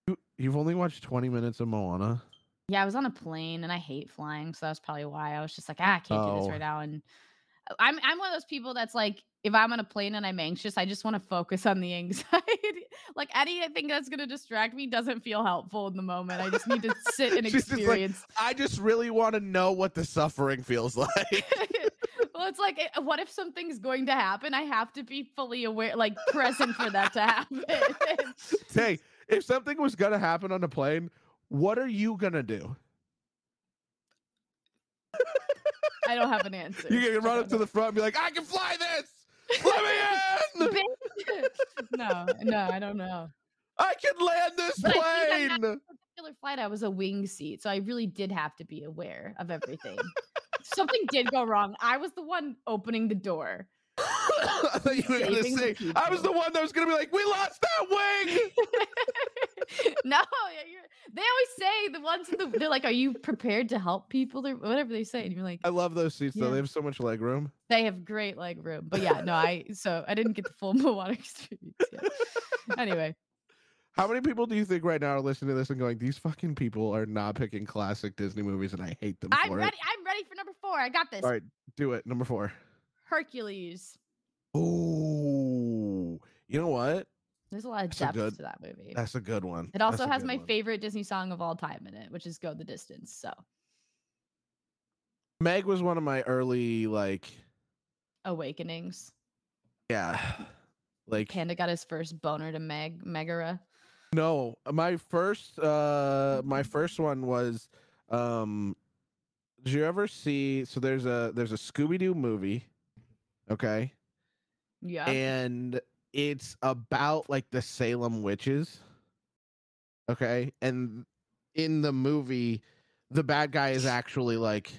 You- you've only watched 20 minutes of moana yeah, I was on a plane and I hate flying, so that's probably why I was just like, ah, I can't do this Oh. right now. And uh, I'm I'm one of those people that's like, if I'm on a plane and I'm anxious, I just want to focus on the *laughs* anxiety. like anything that's gonna distract me doesn't feel helpful in the moment. I just need to *laughs* sit and She's just like, experience. I just really want to know what the suffering feels *laughs* like. Well, it's like, eh, what if something's going to happen? I have to be fully aware, like present for that to happen. *laughs* *laughs* hey, if something was gonna happen on the plane, what are you gonna do? I don't have an *laughs* answer. You're gonna run up to the front and be like, I can fly this! Let me in! no, no, I don't know. I can land this But I think I plane! particular flight, I was a wing seat, so I really did have to be aware of everything. Something did go wrong. I was the one opening the door. I thought you were gonna say I was the one that was gonna be like, we lost that wing! *laughs* no, you're, they always say the ones in the, they're like, "Are you prepared to help people?" or whatever they say, and you're like, I love those seats though. They have so much leg room. they have great leg room. But yeah, no, I so I didn't get the full *laughs* Moana experience. Yet. Anyway, How many people do you think right now are listening to this and going, These fucking people are not picking classic Disney movies and I hate them I'm ready. I'm ready for number four. I got this. All right, do it. Number four. Hercules. Oh, you know what? There's a lot of That's depth good- to that movie. That's a good one. It also has my one. favorite Disney song of all time in it, which is "Go the Distance." So Meg was one of my early like, awakenings. yeah, like Panda got his first boner to Meg Megara. No. My first, uh, my first one was Um, did you ever see? So there's a there's a Scooby Doo movie, okay, Yeah. and it's about like the Salem witches, okay, and in the movie, the bad guy is actually like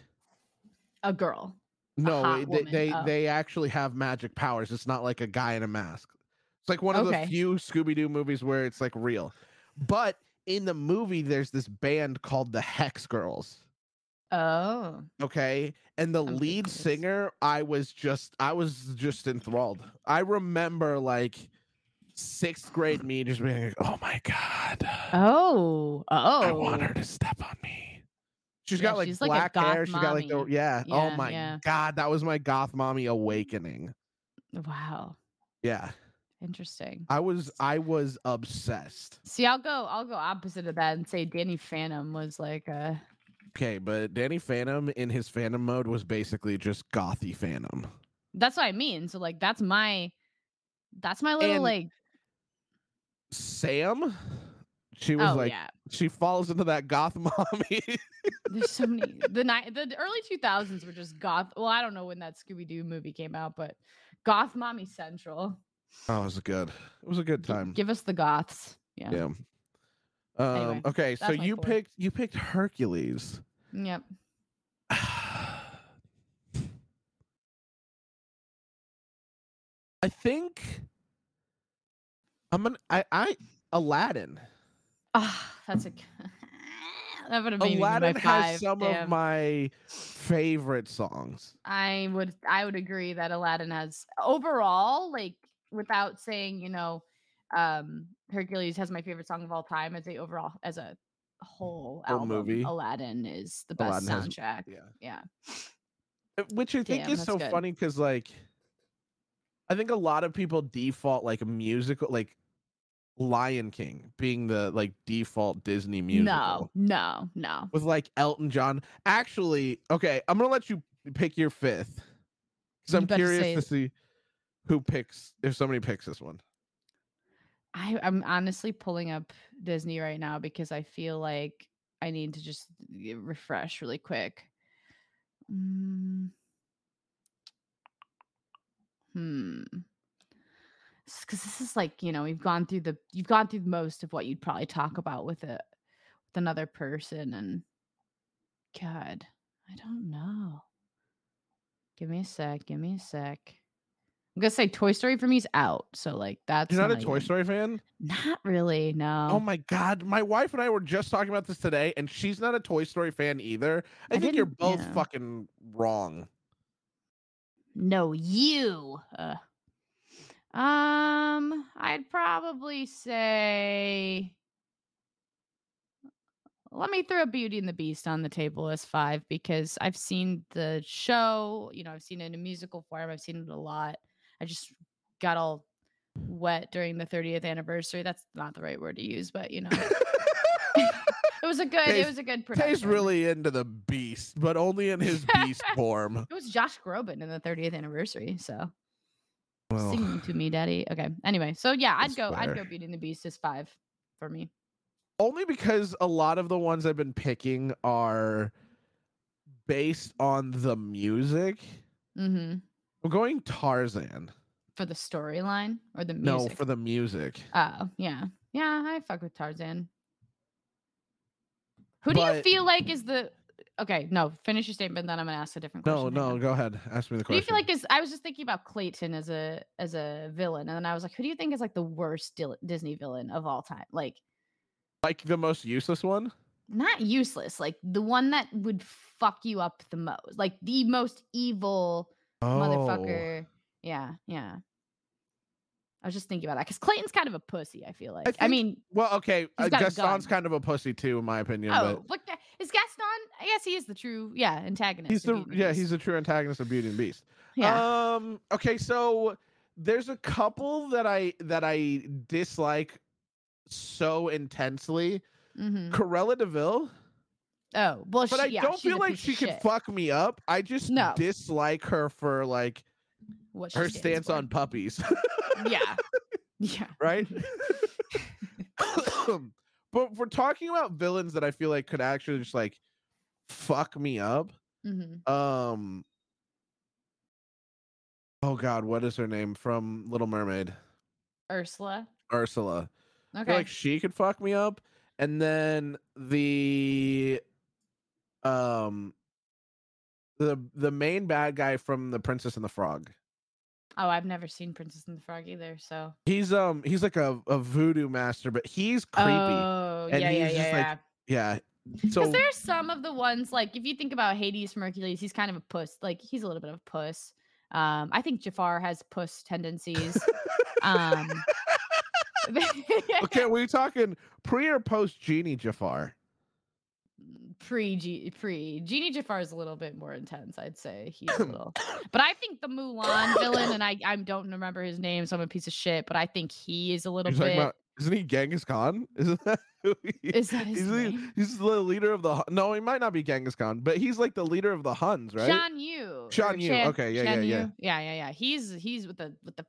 a girl. no, hot they they, oh. they actually have magic powers. It's not like a guy in a mask. It's like one of Okay. the few Scooby Doo movies where it's like real, but in the movie, there's this band called the Hex Girls. Oh. okay and the I'm lead curious. singer i was just i was just enthralled i remember like sixth grade me just being like oh my god Oh. Oh. i want oh. her to step on me she's Yeah, got like she's like black hair goth she got like the mommy. yeah, oh my yeah. god that was my goth mommy awakening Wow. yeah Interesting. i was i was obsessed See, I'll go. I'll go opposite of that and say Danny Phantom was like a. okay but danny phantom in his phantom mode was basically just gothy phantom That's what I mean. So like, that's my. That's my little And- like. sam she was Oh like yeah. she falls into that goth *laughs* mommy There's so many. The night. The early 2000s were just goth. Well, I don't know when that Scooby Doo movie came out, but Goth Mommy Central. Oh, it was good. It was a good time. give us the goths. Yeah. yeah. Um, Anyway, okay, so you picked you picked Hercules. Yep. *sighs* I think I'm gonna I I Aladdin. Ah, that's a. *laughs* that would have been Aladdin has some damn. of my favorite songs. I would I would agree that Aladdin has overall, like without saying, you know, um Hercules has my favorite song of all time as a overall as a whole Whole movie. Aladdin is the best Aladdin has- soundtrack. Yeah. yeah. Uh, Which I think Damn, is so good. funny because like I think a lot of people default like musical like Lion King being the like default Disney musical. No, no, no. with like Elton John. Actually, okay, I'm gonna let you pick your fifth because I'm curious say to see who picks if somebody picks this one. I, I'm honestly pulling up Disney right now because I feel like I need to just refresh really quick. Mm. Hmm. Because this is like you know we've gone through the you've gone through most of what you'd probably talk about with a with another person and God I don't know. Give me a sec. Give me a sec. I'm gonna say Toy Story for me is out. So like that's You're not a Toy even- Story fan? Not really, no. Oh my god, my wife and I were just talking about this today, and she's not a Toy Story fan either. I, I think you're both yeah. fucking wrong. No, you. Uh, um, I'd probably say. Let me throw Beauty and the Beast on the table as five because I've seen the show. You know, I've seen it in a musical form. I've seen it a lot. I just got all wet during the 30th anniversary. That's not the right word to use, but you know, *laughs* it was a good. Tay's- it was a good Tay's production. really into the beast, but only in his beast *laughs* form. It was Josh Groban in the 30th anniversary, so. Well, Singing to me, daddy. Okay. Anyway, so yeah, I'd go. I'd go. Beating the Beast is five for me. only because a lot of the ones I've been picking are based on the music. Mm-hmm. I'm going Tarzan. For the storyline or the music? No, for the music. oh yeah, yeah. I fuck with Tarzan. Who do you feel like is the? Okay, no. Finish your statement, then I'm gonna ask a different question. Hang no, go ahead. Ask me the question. Who do you feel like is? I was just thinking about Clayton as a as a villain, and then I was like, who do you think is like the worst Dil- Disney villain of all time? Like, like the most useless one? not useless, like the one that would fuck you up the most, like the most evil Oh. motherfucker. Yeah, yeah. I was just thinking about that because Clayton's kind of a pussy. I feel like. I, think mean, Well, okay. Uh, Gaston's kind of a pussy too, in my opinion. oh, but look, is Gaston? I guess he is the true, yeah, antagonist. he's the yeah, he's the true antagonist of Beauty and Beast. yeah. Um. Okay, so there's a couple that I that I dislike so intensely. hmm Cruella de Vil, Oh, well, but she, I yeah, don't feel like she could fuck me up. I just No. dislike her for like what her stance for. on puppies. Yeah, *laughs* yeah. right? *laughs* *coughs* but we're talking about villains that I feel like could actually just like fuck me up. hmm Um. Oh God, what is her name from Little Mermaid? Ursula. Ursula. I Okay. feel like she could fuck me up, and then the um the the main bad guy from the Princess and the Frog. oh, I've never seen Princess and the Frog either. So. He's um he's like a, a voodoo master, but he's creepy. Oh, and yeah, yeah, he's yeah, just, like, yeah. yeah. Because So there's some of the ones like if you think about Hades from Hercules, he's kind of a puss. Like he's a little bit of a puss. Um, I think Jafar has puss tendencies. um, *laughs* *laughs* okay, we're talking pre or post Genie Jafar? Pre G pre Genie Jafar is a little bit more intense, I'd say. He's a *coughs* little, but I think the Mulan villain, and I I don't remember his name, so I'm a piece of shit. But I think he is a little You're bit. about isn't he Genghis Khan? *laughs* Isn't that who he Is that his he's, the, name? he's the leader of the no, he might not be Genghis Khan, but he's like the leader of the Huns, right? Shan Yu. Shan Yu, Chan- okay, yeah, yeah, yeah. Yu. yeah, yeah, yeah. He's he's with the with the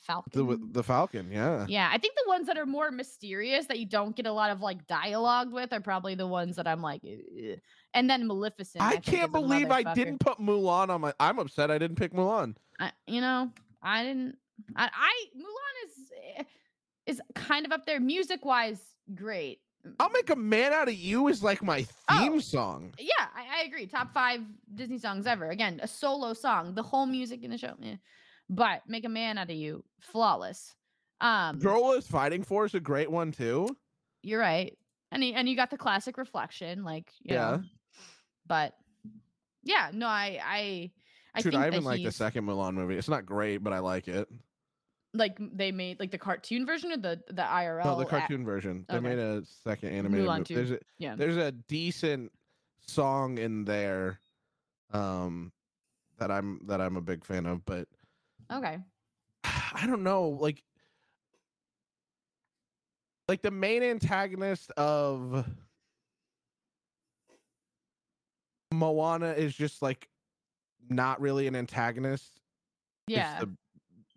falcon. the the Falcon, yeah. Yeah, I think the ones that are more mysterious that you don't get a lot of like dialogue with are probably the ones that I'm like, "Ugh." and then Maleficent. I think, can't believe I didn't put Mulan on my. I'm upset I didn't pick Mulan. I, you know, I didn't. I, I Mulan is eh, is kind of up there music wise. Great. I'll make a man out of you is like my theme Oh. song. Yeah, I, I agree. Top five Disney songs ever. Again, a solo song. The whole music in the show. eh. But make a man out of you, flawless. Um, Girl is fighting for is a great one too. You're right. And he, and you got the classic reflection, like you Yeah. know. But yeah, no, I I I Dude, I even like the second Mulan movie. It's not great, but I like it. like they made like the cartoon version or the the IRL. No, the cartoon version. They okay. made a second animated. Mulan movie. too. There's a yeah. there's a decent song in there, um, that I'm that I'm a big fan of, but Okay. I don't know, like like the main antagonist of Moana is just like not really an antagonist. Yeah. It's the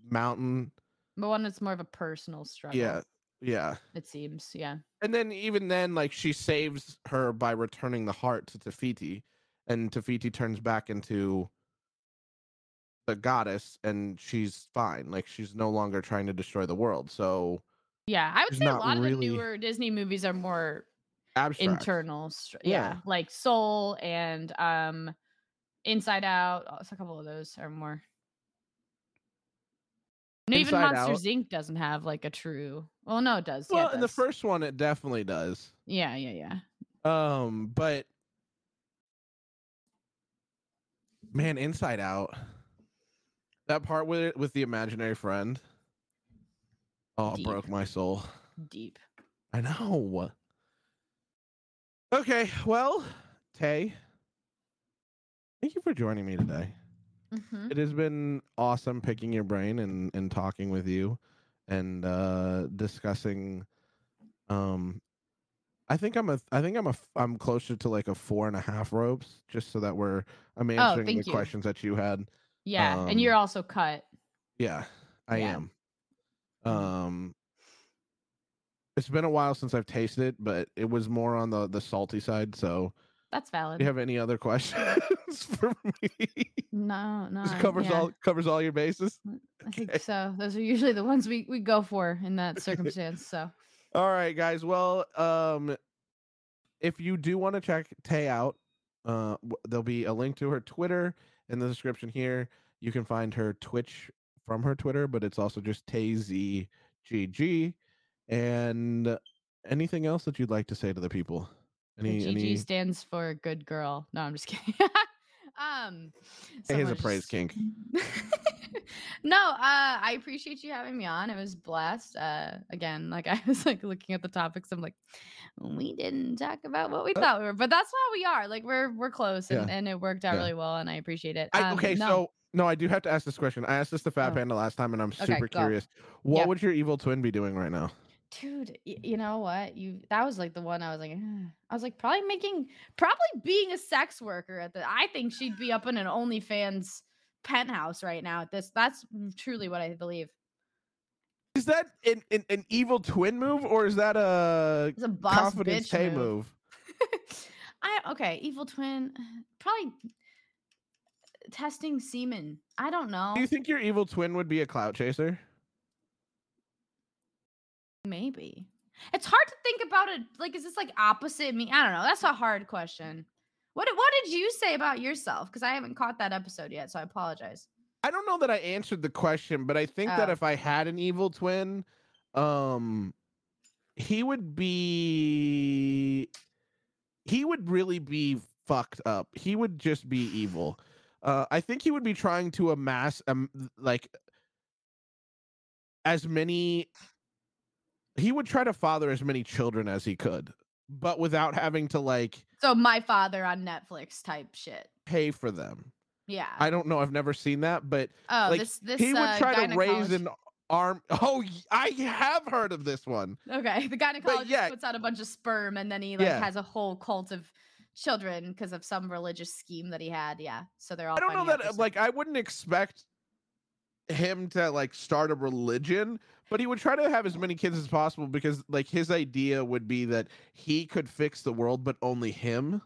mountain. That's more of a personal struggle. Yeah. Yeah. It seems. Yeah. And then even then, like she saves her by returning the heart to Te Fiti, and Te Fiti turns back into the goddess, and she's fine. Like she's no longer trying to destroy the world. So Yeah. I would say a lot of really- the newer Disney movies are more abstract. internal. Str- Yeah. yeah. Like Soul and um Inside Out. oh, A couple of those are more. And even Monsters Out. Inc. doesn't have like a true. Well, no, it does. yeah, Well, it in the first one, it definitely does. Yeah, yeah, yeah. Um, but man, Inside Out, that part with it with the imaginary friend, oh, Deep. broke my soul. Deep. I know. Okay, well, Tay, thank you for joining me today. hmm It has been awesome picking your brain and and talking with you and uh discussing um I think I'm a I think I'm a I'm closer to like a four and a half ropes just so that we're I'm answering the Oh, thank you. questions that you had. Yeah, and you're Um, also cut. Yeah, I Yeah. am. Mhm. Um it's been a while since I've tasted it, but it was more on the the salty side. So, That's valid. do you have any other *laughs* questions for me? no, no. This covers yeah, all covers all your bases. I think okay. so. Those are usually the ones we we go for in that *laughs* circumstance. So All right, guys. Well, um, if you do want to check Tay out, uh, w- there'll be a link to her Twitter in the description here. You can find her Twitch from her Twitter, but it's also just TayZgg. And anything else that you'd like to say to the people? the GG any? stands for good girl. No, I'm just kidding. *laughs* um, Hey, here's a praise kink. *laughs* no, uh, I appreciate you having me on. It was blessed. Uh, again, like *laughs* I was like looking at the topics. I'm like, we didn't talk about what we Uh, thought we were, but that's how we are. Like we're we're close, and, Yeah. and it worked out Yeah. really well, and I appreciate it. I, Um, okay, no, so no, I do have to ask this question. I asked this to Fat Oh. Panda last time, and I'm Okay, super curious. What Yeah. would your evil twin be doing right now? Dude y- you know what you that was like the one i was like "Ugh." i was like probably making probably being a sex worker at the i think she'd be up in an onlyfans penthouse right now at this that's truly what i believe Is that an, an, an evil twin move, or is that a it's a boss confidence bitch Tay move, move? *laughs* I okay, evil twin, *sighs* probably testing semen. I don't know. Do you think your evil twin would be a clout chaser? Maybe. It's hard to think about it. Like, is this like opposite me? I don't know. That's a hard question. What did- What did you say about yourself? Because I haven't caught that episode yet, so I apologize. I don't know that I answered the question, but I think that Oh. if I had an evil twin, um he would be he would really be fucked up. He would just be evil. Uh I think he would be trying to amass um like as many he would try to father as many children as he could, but without having to like So my father on Netflix type shit. pay for them. Yeah. I don't know. I've never seen that, but oh, like, this this he would uh, try to raise an arm. Oh, I have heard of this one. Okay, the gynecologist yeah. puts out a bunch of sperm and then he like Yeah. has a whole cult of children because of some religious scheme that he had. Yeah, so they're all. I don't know that. Like, I wouldn't expect him to like start a religion, but he would try to have as many kids as possible because like his idea would be that he could fix the world, but only him.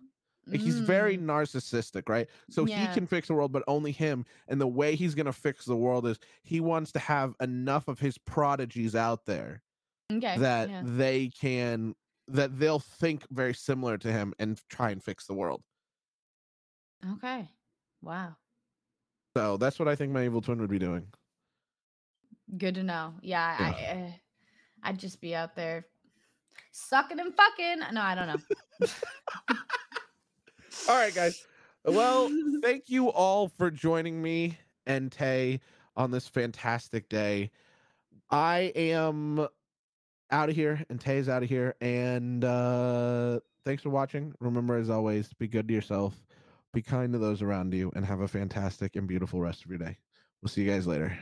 Like, He's very Mm, narcissistic, right? So he can fix the world, but only him. And the way he's gonna fix the world is he wants to have enough of his prodigies out there okay. that yeah. they can that they'll think very similar to him and try and fix the world. Okay. Wow. So that's what I think my evil twin would be doing. Good to know. Yeah, Yeah. I, uh, I'd just be out there sucking and fucking. No, I don't know. *laughs* All right, guys. Well, thank you all for joining me and Tay on this fantastic day. I am out of here and Tay's out of here. And uh thanks for watching. Remember, as always, be good to yourself, be kind to those around you, and have a fantastic and beautiful rest of your day. We'll see you guys later.